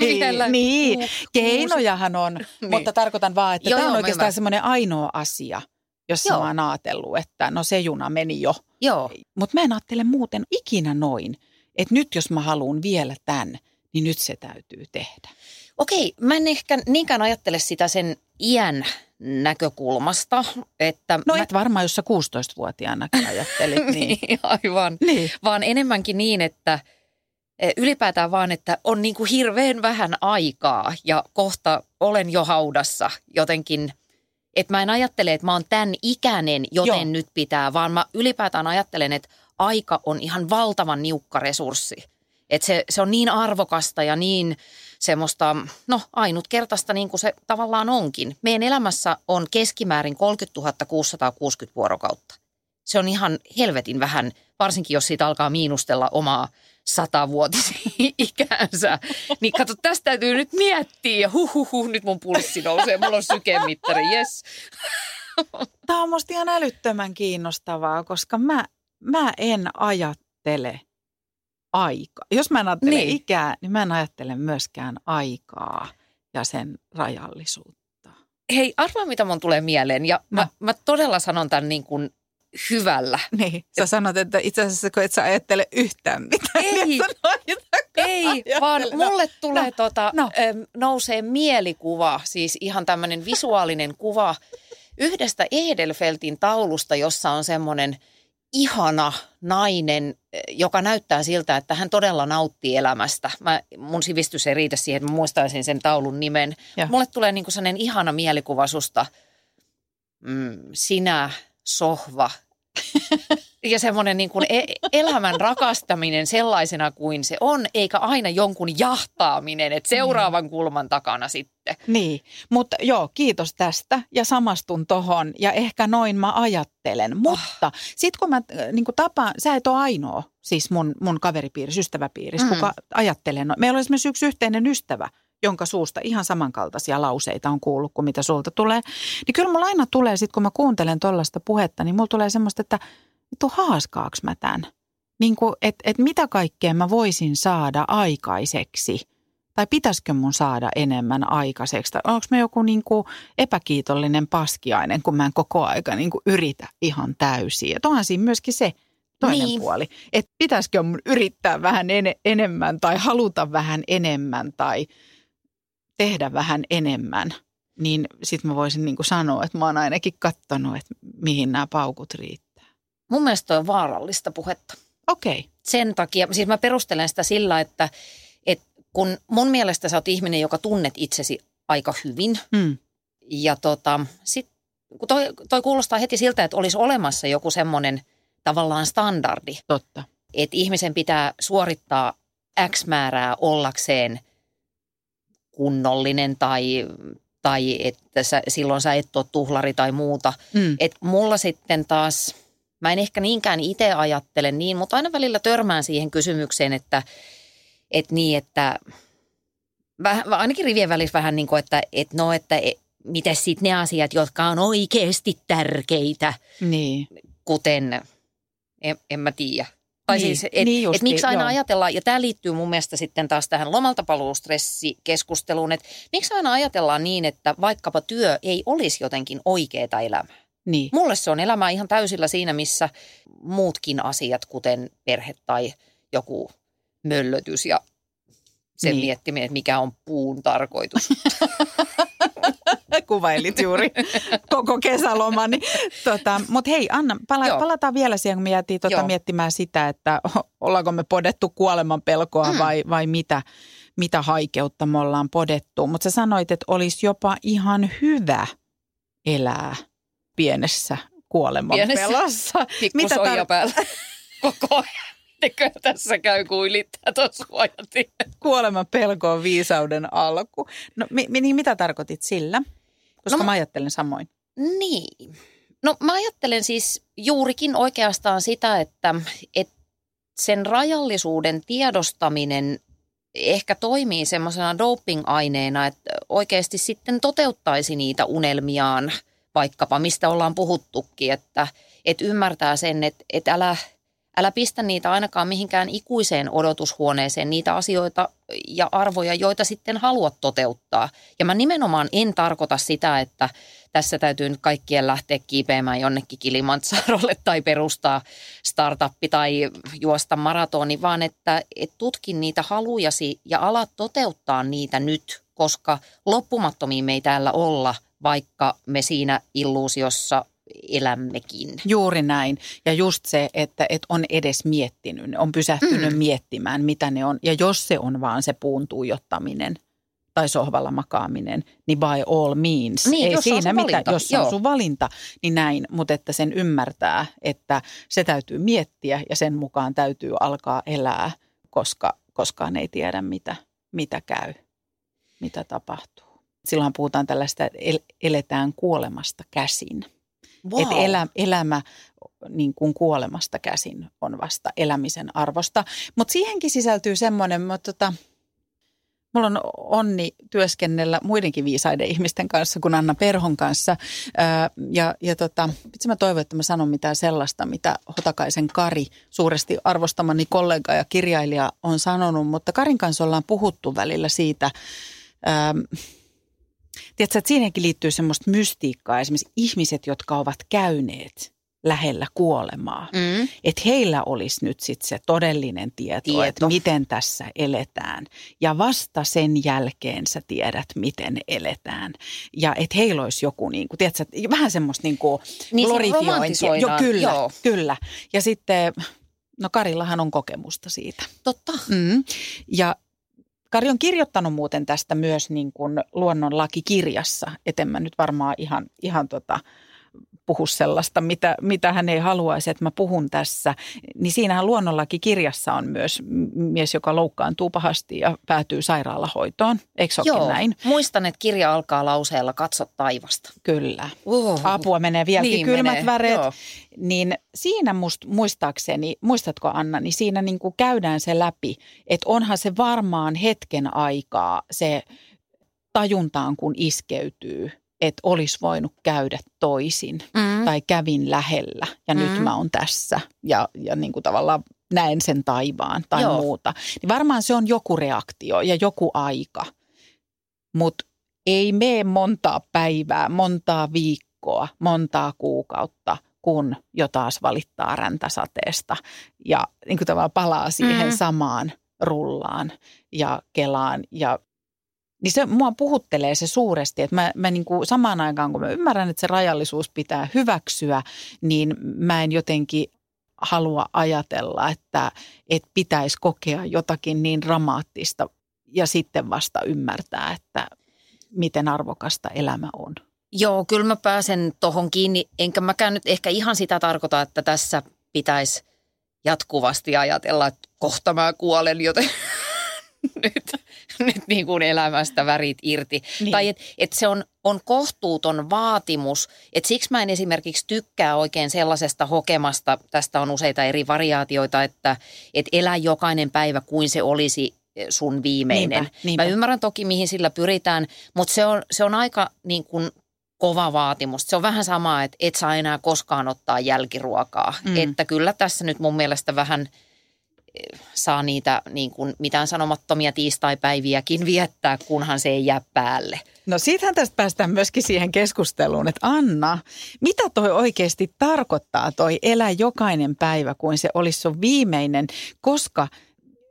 S2: Vielä niin, keinojahan on, niin. mutta tarkoitan vaan, että joo, tämä on oikeastaan semmoinen ainoa asia, jossa joo. mä oon ajatellut, että no se juna meni jo.
S1: Joo.
S2: Mutta mä en ajattele muuten ikinä noin, että nyt jos mä haluan vielä tämän, niin nyt se täytyy tehdä.
S1: Okei, mä en ehkä niinkään ajattele sitä sen iän näkökulmasta. Että
S2: no
S1: mä...
S2: et varmaan, jos sä 16-vuotiaana ajattelit. Niin.
S1: niin, aivan. Niin. Vaan enemmänkin niin, että e, ylipäätään vaan, että on niin kuin hirveän vähän aikaa ja kohta olen jo haudassa jotenkin. Että mä en ajattele, että mä oon tämän ikäinen, joten Joo. nyt pitää, vaan mä ylipäätään ajattelen, että aika on ihan valtavan niukka resurssi. Että se, se on niin arvokasta ja niin semmoista, no ainutkertaista niin kuin se tavallaan onkin. Meidän elämässä on keskimäärin 30 660 vuorokautta. Se on ihan helvetin vähän, varsinkin jos siitä alkaa miinustella omaa satavuotisikänsä. Niin kato, tästä täytyy nyt miettiä ja huhuhu, nyt mun pulssi nousee, mulla on sykemittari, yes.
S2: Tämä on musta ihan älyttömän kiinnostavaa, koska mä, mä en ajattele aika. Jos mä en ajattele niin. ikää, niin mä en ajattele myöskään aikaa ja sen rajallisuutta.
S1: Hei, arvaa mitä mun tulee mieleen. Ja no. mä, mä todella sanon tämän niin kuin hyvällä.
S2: Niin, sä et, sanot, että itse asiassa kun et sä ajattele yhtään mitään.
S1: Ei, niin ei vaan no, mulle tulee no, tota, no. nousee mielikuva, siis ihan tämmöinen visuaalinen kuva yhdestä Edelfeltin taulusta, jossa on semmoinen – ihana nainen, joka näyttää siltä, että hän todella nauttii elämästä. Mä, mun sivistys ei riitä siihen, että mä muistaisin sen taulun nimen. Ja. Mulle tulee niin sellainen ihana mielikuva susta. Mm, sinä, sohva, ja semmoinen niin kuin e- elämän rakastaminen sellaisena kuin se on, eikä aina jonkun jahtaaminen, että seuraavan niin. kulman takana sitten.
S2: Niin, mutta joo, kiitos tästä ja samastun tohon ja ehkä noin mä ajattelen. Oh. Mutta sit kun mä äh, niin kuin tapaan, sä et ole ainoa siis mun, mun kaveripiirissä, ystäväpiirissä, mm. kuka ajattelee. No, meillä on esimerkiksi yksi yhteinen ystävä, jonka suusta ihan samankaltaisia lauseita on kuullut kuin mitä sulta tulee. Niin kyllä mulla aina tulee, sit kun mä kuuntelen tuollaista puhetta, niin mulla tulee semmoista, että – vittu haaskaaks mä tämän? Niin kuin, että et mitä kaikkea mä voisin saada aikaiseksi? Tai pitäisikö mun saada enemmän aikaiseksi? Tai onko mä joku niin kuin epäkiitollinen paskiainen, kun mä en koko aika niin kuin yritä ihan täysin? Että onhan siinä myöskin se toinen niin. puoli. Että pitäisikö mun yrittää vähän en, enemmän tai haluta vähän enemmän tai tehdä vähän enemmän. Niin sitten mä voisin niin kuin sanoa, että mä oon ainakin katsonut, että mihin nämä paukut riittää.
S1: Mun mielestä on vaarallista puhetta.
S2: Okei. Okay.
S1: Sen takia, siis mä perustelen sitä sillä, että, että kun mun mielestä sä oot ihminen, joka tunnet itsesi aika hyvin. Hmm. Ja tota, sit, kun toi, toi kuulostaa heti siltä, että olisi olemassa joku semmoinen tavallaan standardi.
S2: Totta.
S1: Että ihmisen pitää suorittaa X määrää ollakseen kunnollinen tai, tai että sä, silloin sä et ole tuhlari tai muuta. Mm. Et mulla sitten taas, mä en ehkä niinkään itse ajattele niin, mutta aina välillä törmään siihen kysymykseen, että, että niin, että vähän, ainakin rivien välissä vähän niin kuin, että, että no, että e, miten sitten ne asiat, jotka on oikeasti tärkeitä, niin. kuten, en, en mä tiedä. Tai niin, siis, että niin et miksi aina joo. ajatellaan, ja tämä liittyy mun mielestä sitten taas tähän lomalta paluustressikeskusteluun, että miksi aina ajatellaan niin, että vaikkapa työ ei olisi jotenkin oikeaa elämää. Niin. Mulle se on elämä ihan täysillä siinä, missä muutkin asiat, kuten perhe tai joku möllötys ja sen niin. miettiminen, että mikä on puun tarkoitus.
S2: Kuvailit juuri koko kesälomani. Tota, Mutta hei Anna, pala- palataan vielä siihen, kun me jäätiin tota miettimään sitä, että ollaanko me podettu kuoleman pelkoa mm. vai, vai mitä, mitä haikeutta me ollaan podettu. Mutta sä sanoit, että olisi jopa ihan hyvä elää pienessä kuoleman
S1: Pienessä pelossa. Mitä tar- päällä koko ajan. Tekö tässä käy kuin ylittää tuossa
S2: Kuoleman pelko on viisauden alku. No mi, niin mitä tarkoitit sillä? Koska no, mä ajattelen samoin.
S1: Niin. No mä ajattelen siis juurikin oikeastaan sitä, että, että sen rajallisuuden tiedostaminen ehkä toimii semmoisena doping-aineena, että oikeasti sitten toteuttaisi niitä unelmiaan, vaikkapa mistä ollaan puhuttukin, että, että ymmärtää sen, että, että älä – Älä pistä niitä ainakaan mihinkään ikuiseen odotushuoneeseen, niitä asioita ja arvoja, joita sitten haluat toteuttaa. Ja mä nimenomaan en tarkoita sitä, että tässä täytyy nyt kaikkien lähteä kiipeämään jonnekin Kilimansarolle tai perustaa startuppi tai juosta maratoni, vaan että et tutkin niitä halujasi ja alat toteuttaa niitä nyt, koska loppumattomiin me ei täällä olla, vaikka me siinä illuusiossa elämmekin.
S2: Juuri näin. Ja just se, että, että on edes miettinyt, on pysähtynyt mm. miettimään, mitä ne on. Ja jos se on vaan se puun tuijottaminen tai sohvalla makaaminen, niin by all means.
S1: Niin, Ei jos siinä on mitä,
S2: jos
S1: Joo.
S2: on sun valinta, niin näin. Mutta että sen ymmärtää, että se täytyy miettiä ja sen mukaan täytyy alkaa elää, koska koskaan ei tiedä, mitä, mitä käy, mitä tapahtuu. Silloin puhutaan tällaista, eletään kuolemasta käsin – Wow. Että elä, elämä niin kuin kuolemasta käsin on vasta elämisen arvosta. Mutta siihenkin sisältyy semmoinen, mutta tota, mulla on onni työskennellä muidenkin viisaiden ihmisten kanssa kuin Anna Perhon kanssa. Ää, ja ja tota, itse mä toivon, että mä sanon mitään sellaista, mitä Hotakaisen Kari, suuresti arvostamani kollega ja kirjailija, on sanonut. Mutta Karin kanssa ollaan puhuttu välillä siitä, ää, Tiedätkö, että siinäkin liittyy semmoista mystiikkaa. Esimerkiksi ihmiset, jotka ovat käyneet lähellä kuolemaa. Mm. Että heillä olisi nyt sitten se todellinen tieto, tieto, että miten tässä eletään. Ja vasta sen jälkeen sä tiedät, miten eletään. Ja että heillä olisi joku, niin kuin, tiedätkö, vähän semmoista niin kuin
S1: niin glorifiointia.
S2: Jo, kyllä, Joo. kyllä. Ja sitten, no Karillahan on kokemusta siitä.
S1: Totta.
S2: Mm. Ja Kari on kirjoittanut muuten tästä myös niin kuin luonnonlakikirjassa, eten mä nyt varmaan ihan, ihan tota, puhu sellaista, mitä, mitä hän ei haluaisi, että mä puhun tässä. Niin siinähän luonnonlakikirjassa on myös mies, joka loukkaantuu pahasti ja päätyy sairaalahoitoon. Eikö
S1: Joo,
S2: näin?
S1: muistan, että kirja alkaa lauseella katso taivasta.
S2: Kyllä. Uh, Apua menee vieläkin niin kylmät menee. väreet. Joo. Niin siinä must, muistaakseni, muistatko Anna, niin siinä niin kuin käydään se läpi, että onhan se varmaan hetken aikaa se tajuntaan, kun iskeytyy – että olisi voinut käydä toisin mm. tai kävin lähellä ja mm. nyt mä oon tässä ja, ja niin kuin tavallaan näen sen taivaan tai Joo. muuta. Niin varmaan se on joku reaktio ja joku aika, mutta ei mene montaa päivää, montaa viikkoa, montaa kuukautta, kun jo taas valittaa räntäsateesta ja niin kuin tavallaan palaa siihen mm. samaan rullaan ja kelaan ja niin se mua puhuttelee se suuresti, että mä, mä niin kuin samaan aikaan kun mä ymmärrän, että se rajallisuus pitää hyväksyä, niin mä en jotenkin halua ajatella, että, että pitäisi kokea jotakin niin dramaattista ja sitten vasta ymmärtää, että miten arvokasta elämä on.
S1: Joo, kyllä mä pääsen tuohon kiinni, enkä mäkään nyt ehkä ihan sitä tarkoita, että tässä pitäisi jatkuvasti ajatella, että kohta mä kuolen, joten nyt, nyt niin kuin elämästä värit irti. Niin. Tai että et se on, on kohtuuton vaatimus. Että siksi mä en esimerkiksi tykkää oikein sellaisesta hokemasta, tästä on useita eri variaatioita, että et elä jokainen päivä kuin se olisi sun viimeinen. Niinpä, niinpä. Mä ymmärrän toki, mihin sillä pyritään, mutta se on, se on aika niin kuin kova vaatimus. Se on vähän sama, että et saa enää koskaan ottaa jälkiruokaa. Mm. Että kyllä tässä nyt mun mielestä vähän saa niitä niin kuin mitään sanomattomia tiistaipäiviäkin viettää, kunhan se ei jää päälle.
S2: No siitähän tästä päästään myöskin siihen keskusteluun, että Anna, mitä toi oikeasti tarkoittaa toi elä jokainen päivä kuin se olisi sun viimeinen, koska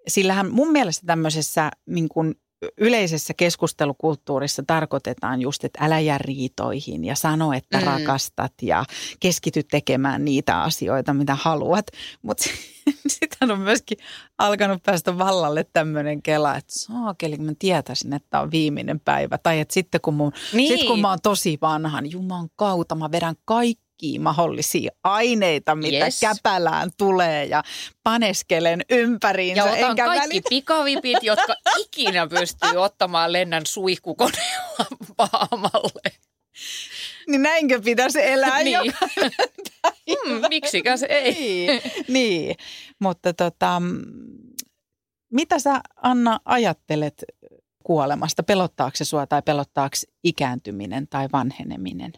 S2: sillähän mun mielestä tämmöisessä niin kuin yleisessä keskustelukulttuurissa tarkoitetaan just, että älä jää riitoihin ja sano, että mm. rakastat ja keskity tekemään niitä asioita, mitä haluat. Mutta sitten on myöskin alkanut päästä vallalle tämmöinen kela, että saakeli, kun mä tietäisin, että on viimeinen päivä. Tai että sitten kun, mun, niin. sit kun mä oon tosi vanhan, niin Juman kautta mä vedän kaikki kaikkia mahdollisia aineita, mitä yes. käpälään tulee ja paneskelen ympäriinsä.
S1: Ja otan enkä kaikki välitä. pikavipit, jotka ikinä pystyy ottamaan lennän suihkukoneella paamalle.
S2: Niin näinkö pitäisi elää
S1: niin. mm, miksikäs ei.
S2: niin, niin. mutta tota, mitä sä Anna ajattelet kuolemasta? Pelottaako se sua tai pelottaako ikääntyminen tai vanheneminen?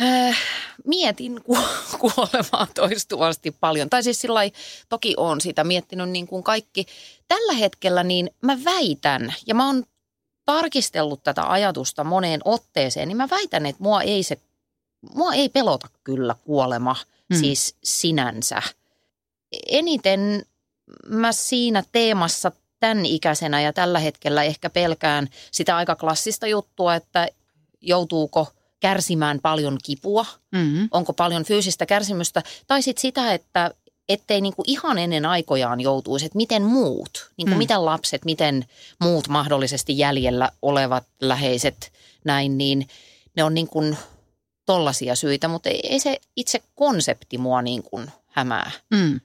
S1: Äh, mietin kuolemaa toistuvasti paljon. Tai siis sillä toki on sitä miettinyt niin kuin kaikki. Tällä hetkellä niin mä väitän, ja mä oon tarkistellut tätä ajatusta moneen otteeseen, niin mä väitän, että mua ei, se, mua ei pelota kyllä kuolema hmm. siis sinänsä. Eniten mä siinä teemassa tämän ikäisenä ja tällä hetkellä ehkä pelkään sitä aika klassista juttua, että joutuuko – kärsimään paljon kipua, mm-hmm. onko paljon fyysistä kärsimystä, tai sitten sitä, että ettei niinku ihan ennen aikojaan joutuisi, että miten muut, niinku mm. miten lapset, miten muut mahdollisesti jäljellä olevat läheiset näin, niin ne on niinku tollaisia syitä, mutta ei, ei se itse konsepti mua niin kuin hämää. Mm.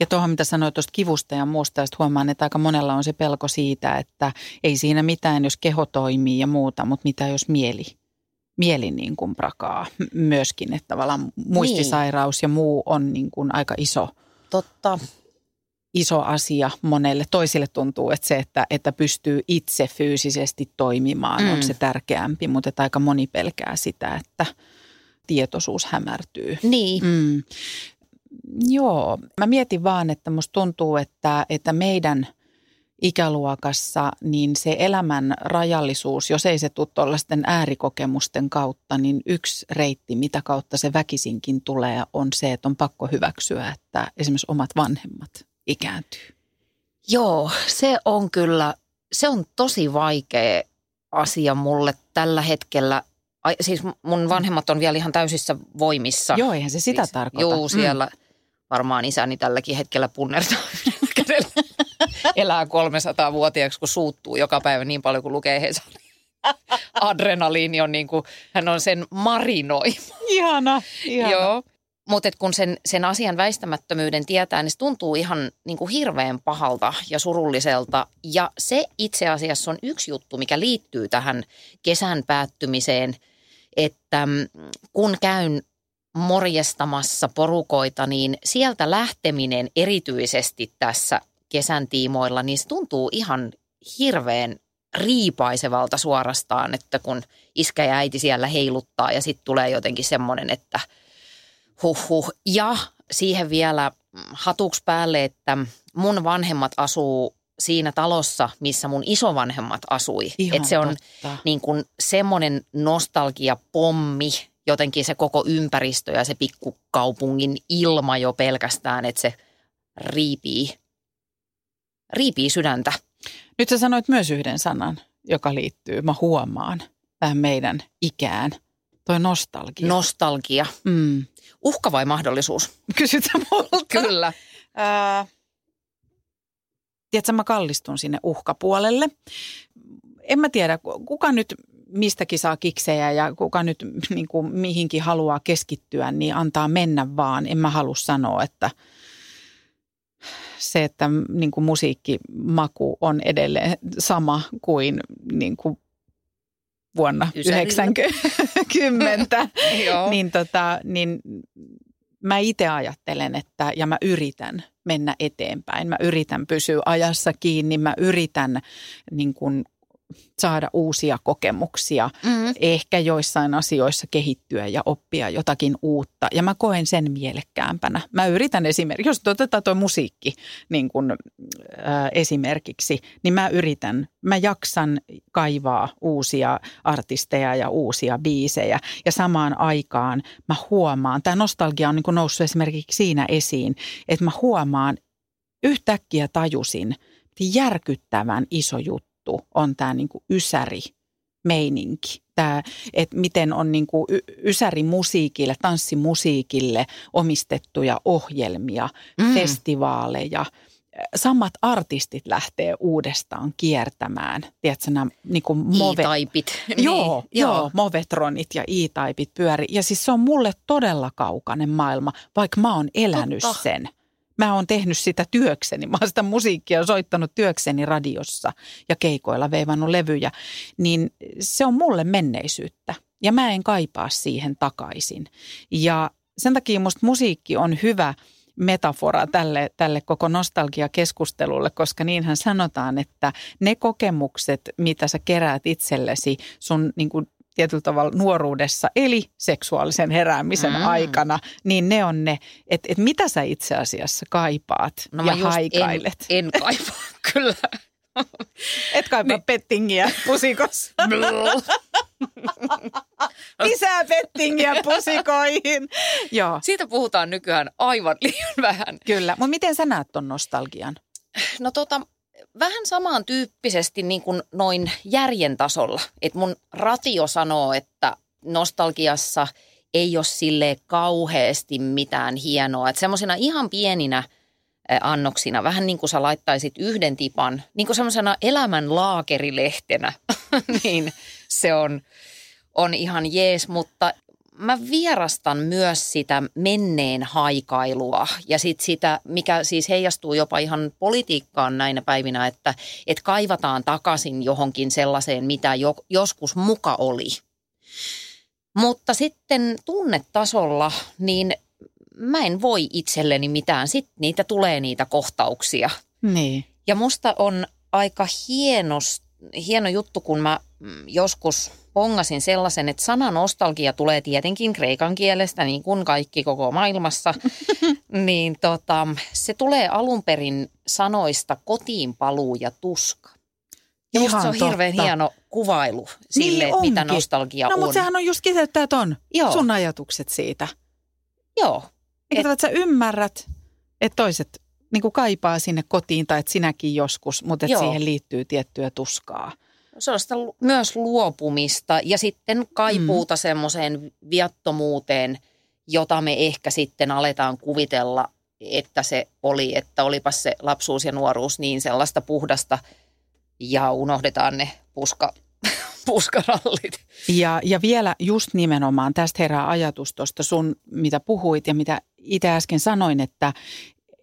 S2: Ja tuohon, mitä sanoit tuosta kivusta ja muusta, että huomaan, että aika monella on se pelko siitä, että ei siinä mitään, jos keho toimii ja muuta, mutta mitä jos mieli mieli niin kuin prakaa myöskin, että tavallaan muistisairaus niin. ja muu on niin kuin aika iso.
S1: Totta.
S2: Iso asia monelle. Toisille tuntuu, että se, että, että pystyy itse fyysisesti toimimaan mm. on se tärkeämpi, mutta että aika moni pelkää sitä, että tietoisuus hämärtyy.
S1: Niin. Mm.
S2: Joo, mä mietin vaan, että musta tuntuu, että, että meidän – ikäluokassa, niin se elämän rajallisuus, jos ei se tule tuollaisten äärikokemusten kautta, niin yksi reitti, mitä kautta se väkisinkin tulee, on se, että on pakko hyväksyä, että esimerkiksi omat vanhemmat ikääntyy.
S1: Joo, se on kyllä, se on tosi vaikea asia mulle tällä hetkellä. Ai, siis mun vanhemmat on vielä ihan täysissä voimissa.
S2: Joo, eihän se sitä siis, tarkoita.
S1: Joo, siellä mm. varmaan isäni tälläkin hetkellä punnertaa elää 300-vuotiaaksi, kun suuttuu joka päivä niin paljon kuin lukee Hesarin. Adrenaliini on niin kuin, hän on sen marinoima.
S2: Ihana, ihana.
S1: Joo. Mutta kun sen, sen asian väistämättömyyden tietää, niin se tuntuu ihan niin kuin hirveän pahalta ja surulliselta. Ja se itse asiassa on yksi juttu, mikä liittyy tähän kesän päättymiseen, että mm, kun käyn morjestamassa porukoita, niin sieltä lähteminen erityisesti tässä kesän tiimoilla, niin se tuntuu ihan hirveän riipaisevalta suorastaan, että kun iskä ja äiti siellä heiluttaa ja sitten tulee jotenkin semmoinen, että huh huh. Ja siihen vielä hatuks päälle, että mun vanhemmat asuu siinä talossa, missä mun isovanhemmat asui. Että se on niin kuin semmoinen nostalgiapommi, jotenkin se koko ympäristö ja se pikkukaupungin ilma jo pelkästään, että se riipii riipii sydäntä.
S2: Nyt sä sanoit myös yhden sanan, joka liittyy, mä huomaan, tähän meidän ikään. Toi nostalgia.
S1: Nostalgia. Mm. Uhka vai mahdollisuus?
S2: Kysytä multa.
S1: Kyllä. Ää,
S2: tiedätkö, mä kallistun sinne uhkapuolelle. En mä tiedä, kuka nyt mistäkin saa kiksejä ja kuka nyt niin kuin, mihinkin haluaa keskittyä, niin antaa mennä vaan. En mä halua sanoa, että se, että niin kuin musiikkimaku on edelleen sama kuin, niin kuin vuonna
S1: Ysärillä.
S2: 90,
S1: Joo.
S2: niin, tota, niin mä itse ajattelen, että ja mä yritän mennä eteenpäin. Mä yritän pysyä ajassa kiinni, mä yritän niin kuin, saada uusia kokemuksia,
S1: Mm.
S2: ehkä joissain asioissa kehittyä ja oppia jotakin uutta. Ja mä koen sen mielekkäämpänä. Mä yritän esimerkiksi, jos otetaan tuo musiikki niin kun, äh, esimerkiksi, niin mä yritän, mä jaksan kaivaa uusia artisteja ja uusia biisejä. Ja samaan aikaan mä huomaan, tämä nostalgia on niin kun noussut esimerkiksi siinä esiin, että mä huomaan, yhtäkkiä tajusin, järkyttävän iso juttu on tämä niin kuin ysäri meininki. Tämä, että miten on niin kuin ysärimusiikille, tanssimusiikille omistettuja ohjelmia,
S1: Mm.
S2: festivaaleja. Samat artistit lähtee uudestaan kiertämään. Tiedätkö, nämä niin kuin move,
S1: I-taipit.
S2: Joo,
S1: niin,
S2: joo, movetronit ja e-taipit pyöri. Ja siis se on mulle todella kaukainen maailma, vaikka mä oon elänyt
S1: Totta.
S2: sen. Mä oon tehnyt sitä työkseni. Mä oon sitä musiikkia soittanut työkseni radiossa ja keikoilla veivannut levyjä. Niin se on mulle menneisyyttä ja mä en kaipaa siihen takaisin. Ja sen takia musta musiikki on hyvä metafora tälle, tälle koko nostalgiakeskustelulle, koska niinhän sanotaan, että ne kokemukset, mitä sä keräät itsellesi sun niin kuin tietyllä tavalla nuoruudessa, eli seksuaalisen heräämisen
S1: Mm.
S2: aikana, niin ne on ne, että et mitä sä itse asiassa kaipaat
S1: No
S2: ja haikailet.
S1: En, en kaipaa, kyllä.
S2: Et kaipaa
S1: Niin.
S2: pettingiä pusikossa. Lisää pettingiä pusikoihin. Joo,
S1: Siitä puhutaan nykyään aivan liian vähän.
S2: kyllä. Mutta miten sä näet ton nostalgian?
S1: No tota, vähän samantyyppisesti niin kuin noin järjen tasolla. Että mun ratio sanoo, että nostalgiassa ei ole sille kauheasti mitään hienoa. Että semmoisina ihan pieninä annoksina, vähän niin kuin sä laittaisit yhden tipan, niin kuin semmoisena elämän laakerilehtenä, niin se on, on ihan jees, mutta mä vierastan myös sitä menneen haikailua ja sit sitä, mikä siis heijastuu jopa ihan politiikkaan näinä päivinä, että, että kaivataan takaisin johonkin sellaiseen, mitä jo, joskus muka oli. Mutta sitten tunnetasolla, niin mä en voi itselleni mitään. Sitten niitä tulee niitä kohtauksia.
S2: Niin.
S1: Ja musta on aika hienos, hieno juttu, kun mä joskus pongasin sellaisen, että sana nostalgia tulee tietenkin kreikan kielestä, niin kuin kaikki koko maailmassa. niin tota, se tulee alun perin sanoista kotiin paluu ja tuska. Ja musta se on
S2: Ihan
S1: hirveän
S2: totta.
S1: hieno kuvailu sille,
S2: Niin
S1: mitä nostalgia
S2: No
S1: on.
S2: mutta sehän on just kiteyttää ton.
S1: Joo.
S2: Sun ajatukset siitä.
S1: Joo,
S2: Eikä että sä ymmärrät, että toiset niin kuin kaipaa sinne kotiin tai että sinäkin joskus, mutta että siihen liittyy tiettyä tuskaa.
S1: Sellaista myös luopumista ja sitten kaipuuta mm. semmoiseen viattomuuteen, jota me ehkä sitten aletaan kuvitella, että se oli, että olipas se lapsuus ja nuoruus niin sellaista puhdasta ja unohdetaan ne puska, puskarallit.
S2: Ja, ja vielä just nimenomaan tästä herää ajatus tuosta sun, mitä puhuit ja mitä itse äsken sanoin, että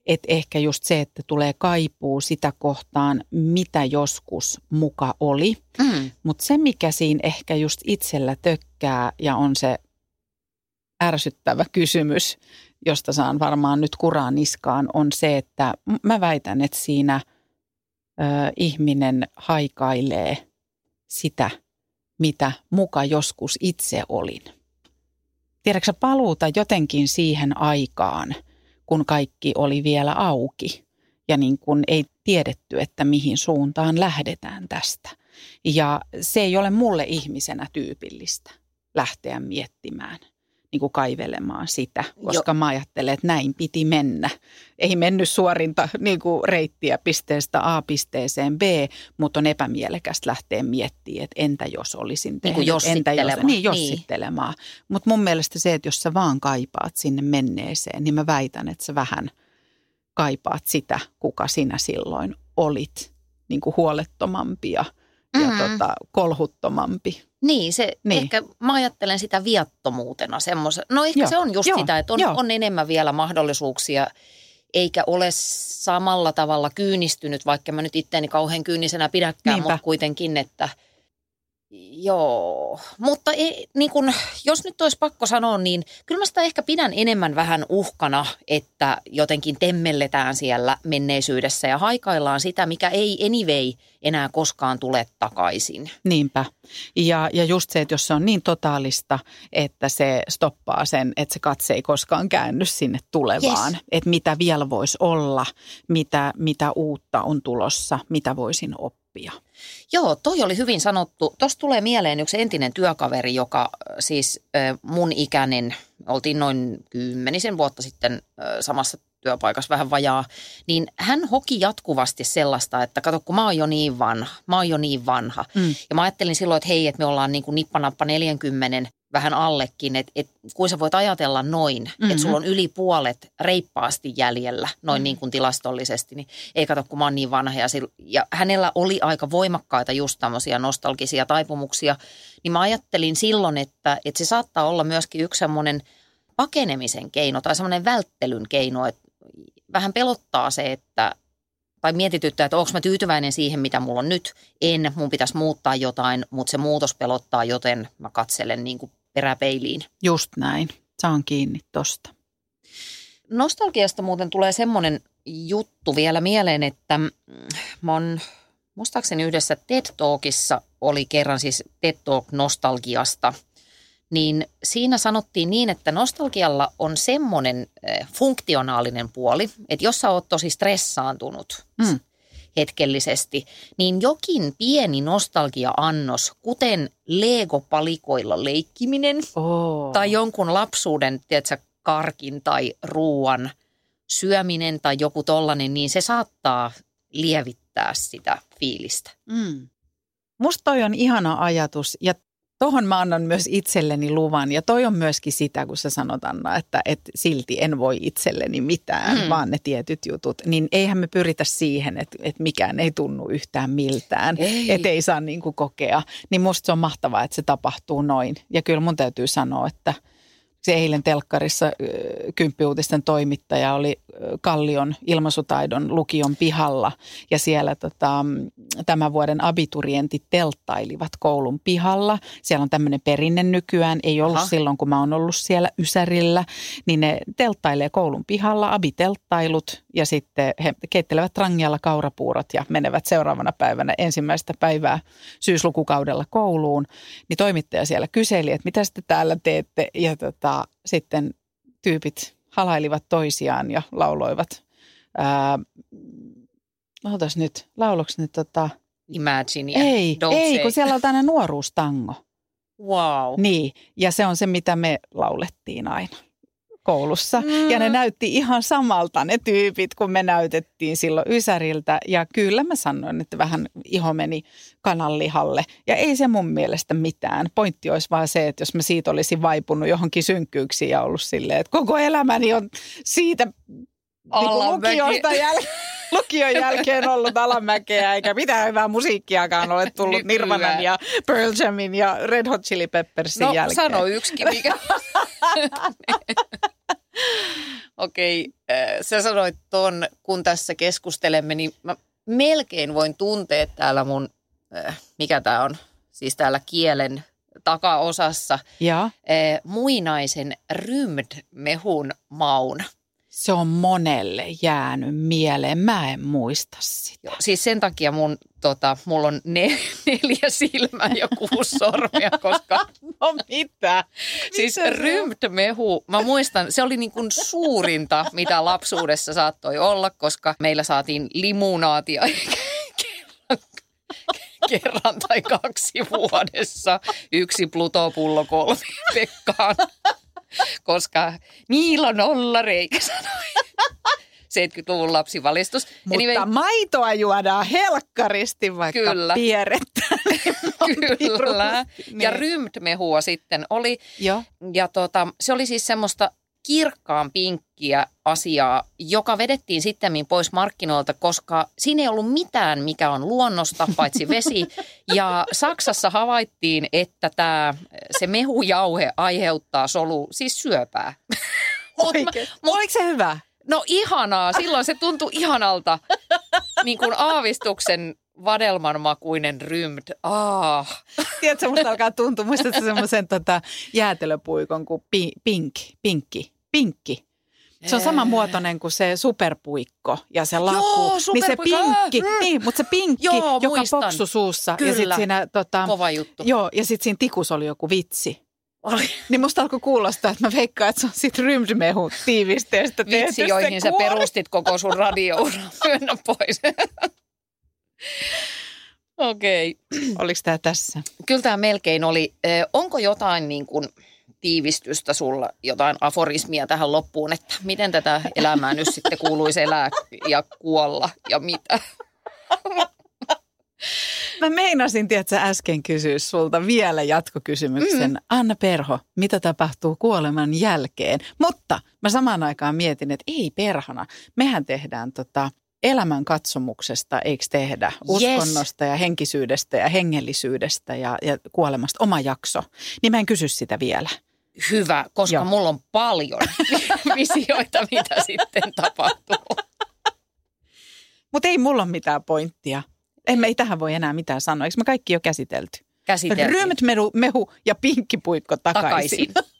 S2: et ehkä just se, että tulee kaipuu sitä kohtaan, mitä joskus muka oli.
S1: Mm.
S2: Mutta se, mikä siinä ehkä just itsellä tökkää ja on se ärsyttävä kysymys, josta saan varmaan nyt kuraan niskaan, on se, että mä väitän, että siinä ö, ihminen haikailee sitä, mitä muka joskus itse olin. Tiedätkö paluuta jotenkin siihen aikaan, kun kaikki oli vielä auki ja niin kun ei tiedetty, että mihin suuntaan lähdetään tästä. Ja se ei ole mulle ihmisenä tyypillistä lähteä miettimään, niin kuin kaivelemaan sitä, koska mä ajattelen, että näin piti mennä. Ei mennyt suorinta niin kuin reittiä pisteestä A pisteeseen B, mutta on epämielekästä lähteä miettimään, että entä jos olisin
S1: Niin
S2: tehnyt.
S1: kuin
S2: entä jos,
S1: jossittelemaan.
S2: niin, jossittelemaan. Mutta mun mielestä se, että jos sä vaan kaipaat sinne menneeseen, niin mä väitän, että sä vähän kaipaat sitä, kuka sinä silloin olit. Niin kuin huolettomampi ja, ja
S1: Mm.
S2: tota, kolhuttomampi.
S1: Niin, se
S2: Niin.
S1: ehkä mä ajattelen sitä viattomuutena semmoisen. No ehkä
S2: Joo,
S1: se on just
S2: joo,
S1: joo, sitä, että on,
S2: joo.
S1: on enemmän vielä mahdollisuuksia eikä ole samalla tavalla kyynistynyt, vaikka mä nyt itteeni kauhean kyynisenä pidäkään,
S2: Niinpä.
S1: mutta kuitenkin, että joo. Mutta ei, niin kun, jos nyt olisi pakko sanoa, niin kyllä mä sitä ehkä pidän enemmän vähän uhkana, että jotenkin temmelletään siellä menneisyydessä ja haikaillaan sitä, mikä ei anyway enää koskaan tule takaisin.
S2: Niinpä. Ja, ja just se, että jos se on niin totaalista, että se stoppaa sen, että se katse ei koskaan käänny sinne tulevaan.
S1: Yes.
S2: Että mitä vielä voisi olla, mitä, mitä uutta on tulossa, mitä voisin oppia.
S1: Joo, toi oli hyvin sanottu. Tuosta tulee mieleen yksi entinen työkaveri, joka äh, siis mun ikäinen, oltiin noin kymmenisen vuotta sitten samassa työpaikassa vähän vajaa, niin hän hoki jatkuvasti sellaista, että kato kun mä oon jo niin vanha, mä oon jo niin vanha.
S2: Mm.
S1: Ja mä ajattelin silloin, että hei, että me ollaan niin kuin nippanappa 40 vähän allekin, että, että kuin sä voit ajatella noin, mm-hmm. että sulla on yli puolet reippaasti jäljellä, noin mm-hmm. niin kuin tilastollisesti, niin ei kato, kun mä oon niin vanha. Ja, sil, ja hänellä oli aika voimakkaita just tämmöisiä nostalgisia taipumuksia, niin mä ajattelin silloin, että, että se saattaa olla myöskin yksi semmoinen pakenemisen keino tai semmoinen välttelyn keino, että vähän pelottaa se, että tai mietityttää, että onko mä tyytyväinen siihen, mitä mulla on nyt. En, mun pitäisi muuttaa jotain, mutta se muutos pelottaa, joten mä katselen niin kuin peräpeiliin.
S2: Just näin. Saan kiinni tosta.
S1: Nostalgiasta muuten tulee semmoinen juttu vielä mieleen, että mm, mä oon muistaakseni yhdessä TED Talkissa oli kerran siis TED Talk nostalgiasta, niin siinä sanottiin niin, että nostalgialla on semmoinen eh, funktionaalinen puoli, että jos sä oot tosi stressaantunut
S2: Mm.
S1: Hetkellisesti, niin jokin pieni nostalgia-annos, kuten Lego-palikoilla leikkiminen
S2: Oh.
S1: tai jonkun lapsuuden, tiedätkö, karkin tai ruoan syöminen tai joku tollainen, niin se saattaa lievittää sitä fiilistä.
S2: Mm. Musta toi on ihana ajatus ja tohon mä annan myös itselleni luvan. Ja toi on myöskin sitä, kun sä sanot Anna, että, että silti en voi itselleni mitään,
S1: Mm.
S2: vaan ne tietyt jutut. Niin eihän me pyritä siihen, että, että mikään ei tunnu yhtään miltään.
S1: Ei.
S2: Että ei saa niin kuin kokea. Niin musta se on mahtavaa, että se tapahtuu noin. Ja kyllä mun täytyy sanoa, että se eilen telkkarissa kymppiuutisten toimittaja oli Kallion ilmaisutaidon lukion pihalla ja siellä tota, tämän vuoden abiturientit telttailivat koulun pihalla. Siellä on tämmöinen perinne nykyään, ei ollut
S1: Aha.
S2: Silloin kun mä oon ollut siellä Ysärillä, niin ne telttailee koulun pihalla, abitelttailut ja sitten he keittelevät rangialla kaurapuurot ja menevät seuraavana päivänä ensimmäistä päivää syyslukukaudella kouluun. Niin toimittaja siellä kyseli, että mitä te täällä teette ja tota, sitten tyypit halailivat toisiaan ja lauloivat. Ää, ootas nyt, lauloks ne tota,
S1: Imagine ja
S2: ei,
S1: Don't
S2: ei,
S1: say.
S2: kun siellä on tänne nuoruustango.
S1: Wow.
S2: Niin, ja se on se, mitä me laulettiin aina koulussa.
S1: Mm.
S2: Ja ne näytti ihan samalta ne tyypit, kun me näytettiin silloin Ysäriltä. Ja kyllä mä sanoin, että vähän iho meni kananlihalle. Ja ei se mun mielestä mitään. Pointti olisi vaan se, että jos mä siitä olisin vaipunut johonkin synkkyyksiin ja ollut silleen, että koko elämäni on siitä niin
S1: Alamäki.
S2: lukiosta jäl- lukion jälkeen ollut alamäkeä, eikä mitään hyvää musiikkiakaan ole tullut
S1: Nykyään.
S2: Nirvanan ja Pearl Jamin ja Red Hot Chili Peppersin
S1: No
S2: jälkeen.
S1: sano yksikin, mikä... Okei, äh, sä sanoit ton, kun tässä keskustelemme, niin mä melkein voin tuntea täällä mun, äh, mikä tää on, siis täällä kielen takaosassa,
S2: Ja
S1: äh, muinaisen rymd-mehun maun.
S2: Se on monelle jäänyt mieleen. Mä en muista sitä.
S1: Joo, siis sen takia mun, tota, mulla on ne, neljä silmää ja kuusi sormea, koska
S2: No mitä?
S1: Siis rymtmehu, mä muistan, se oli niin kuin suurinta, mitä lapsuudessa saattoi olla, koska meillä saatiin limunaatia kerran, kerran tai kaksi vuodessa. Yksi Pluto-pullo kolme Pekkaan, koska niillä on olla reikä sanoi. 70-luvun lapsivalistus.
S2: Mutta
S1: Anyway,
S2: maitoa juodaan helkkaristi, vaikka
S1: Kyllä.
S2: pierettä.
S1: Kyllä.
S2: Niin.
S1: Ja rymtmehua sitten oli.
S2: Joo.
S1: Ja tota, se oli siis semmoista kirkkaan pinkkiä asiaa, joka vedettiin sitten pois markkinoilta, koska siinä ei ollut mitään, mikä on luonnosta, paitsi vesi. Ja Saksassa havaittiin, että tämä, se mehujauhe aiheuttaa solu, siis syöpää.
S2: Oikein. Oliko se hyvä?
S1: No ihanaa, silloin se tuntui ihanalta. Niin kuin aavistuksen vadelman makuinen rymd. Ah.
S2: Tiedätkö, musta alkaa tuntua, muistatko semmoisen tota, jäätelöpuikon kuin pi, pinkki, pinkki, pinkki. Se on sama muotoinen kuin se superpuikko ja se laku.
S1: Joo,
S2: niin se pinkki,
S1: mm.
S2: niin, mutta se pinkki,
S1: Joo,
S2: joka
S1: muistan.
S2: poksu suussa. Ja
S1: Kyllä.
S2: sitten siinä, tota,
S1: Kova juttu.
S2: joo, ja sitten siinä tikussa oli joku vitsi.
S1: Oli.
S2: Niin musta alkoi kuulostaa, että mä veikkaan, että se on sit rymdmehu tiivisteestä
S1: Vitsi, joihin sä perustit koko sun radiouran. Myönnä pois. Okei. Okay.
S2: Oliko tämä tässä?
S1: Kyllä tämä melkein oli. Onko jotain niin kuin tiivistystä sulla, jotain aforismia tähän loppuun, että miten tätä elämää nyt sitten kuuluisi elää ja kuolla ja mitä?
S2: Mä meinasin, tiedätkö, äsken kysyä sulta vielä jatkokysymyksen. Mm. Anna Perho, mitä tapahtuu kuoleman jälkeen? Mutta mä samaan aikaan mietin, että ei perhana. Mehän tehdään tota elämän katsomuksesta, eikö tehdä? Uskonnosta ja henkisyydestä ja hengellisyydestä ja, ja kuolemasta oma jakso. Niin mä en kysy sitä vielä.
S1: Hyvä, koska Joo. Mulla on paljon visioita, mitä sitten tapahtuu.
S2: Mutta ei mulla ole mitään pointtia. En me ei tähän voi enää mitään sanoa. Eikö me kaikki jo käsitelty?
S1: Käsiteltiin
S2: Rymtmehu mehu ja pinkkipuikko takaisin.
S1: takaisin.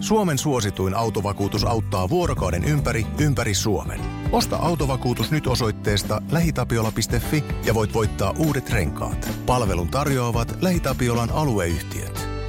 S3: Suomen suosituin autovakuutus auttaa vuorokauden ympäri, ympäri Suomen. Osta autovakuutus nyt osoitteesta lähitapiola.fi ja voit voittaa uudet renkaat. Palvelun tarjoavat LähiTapiolan alueyhtiöt.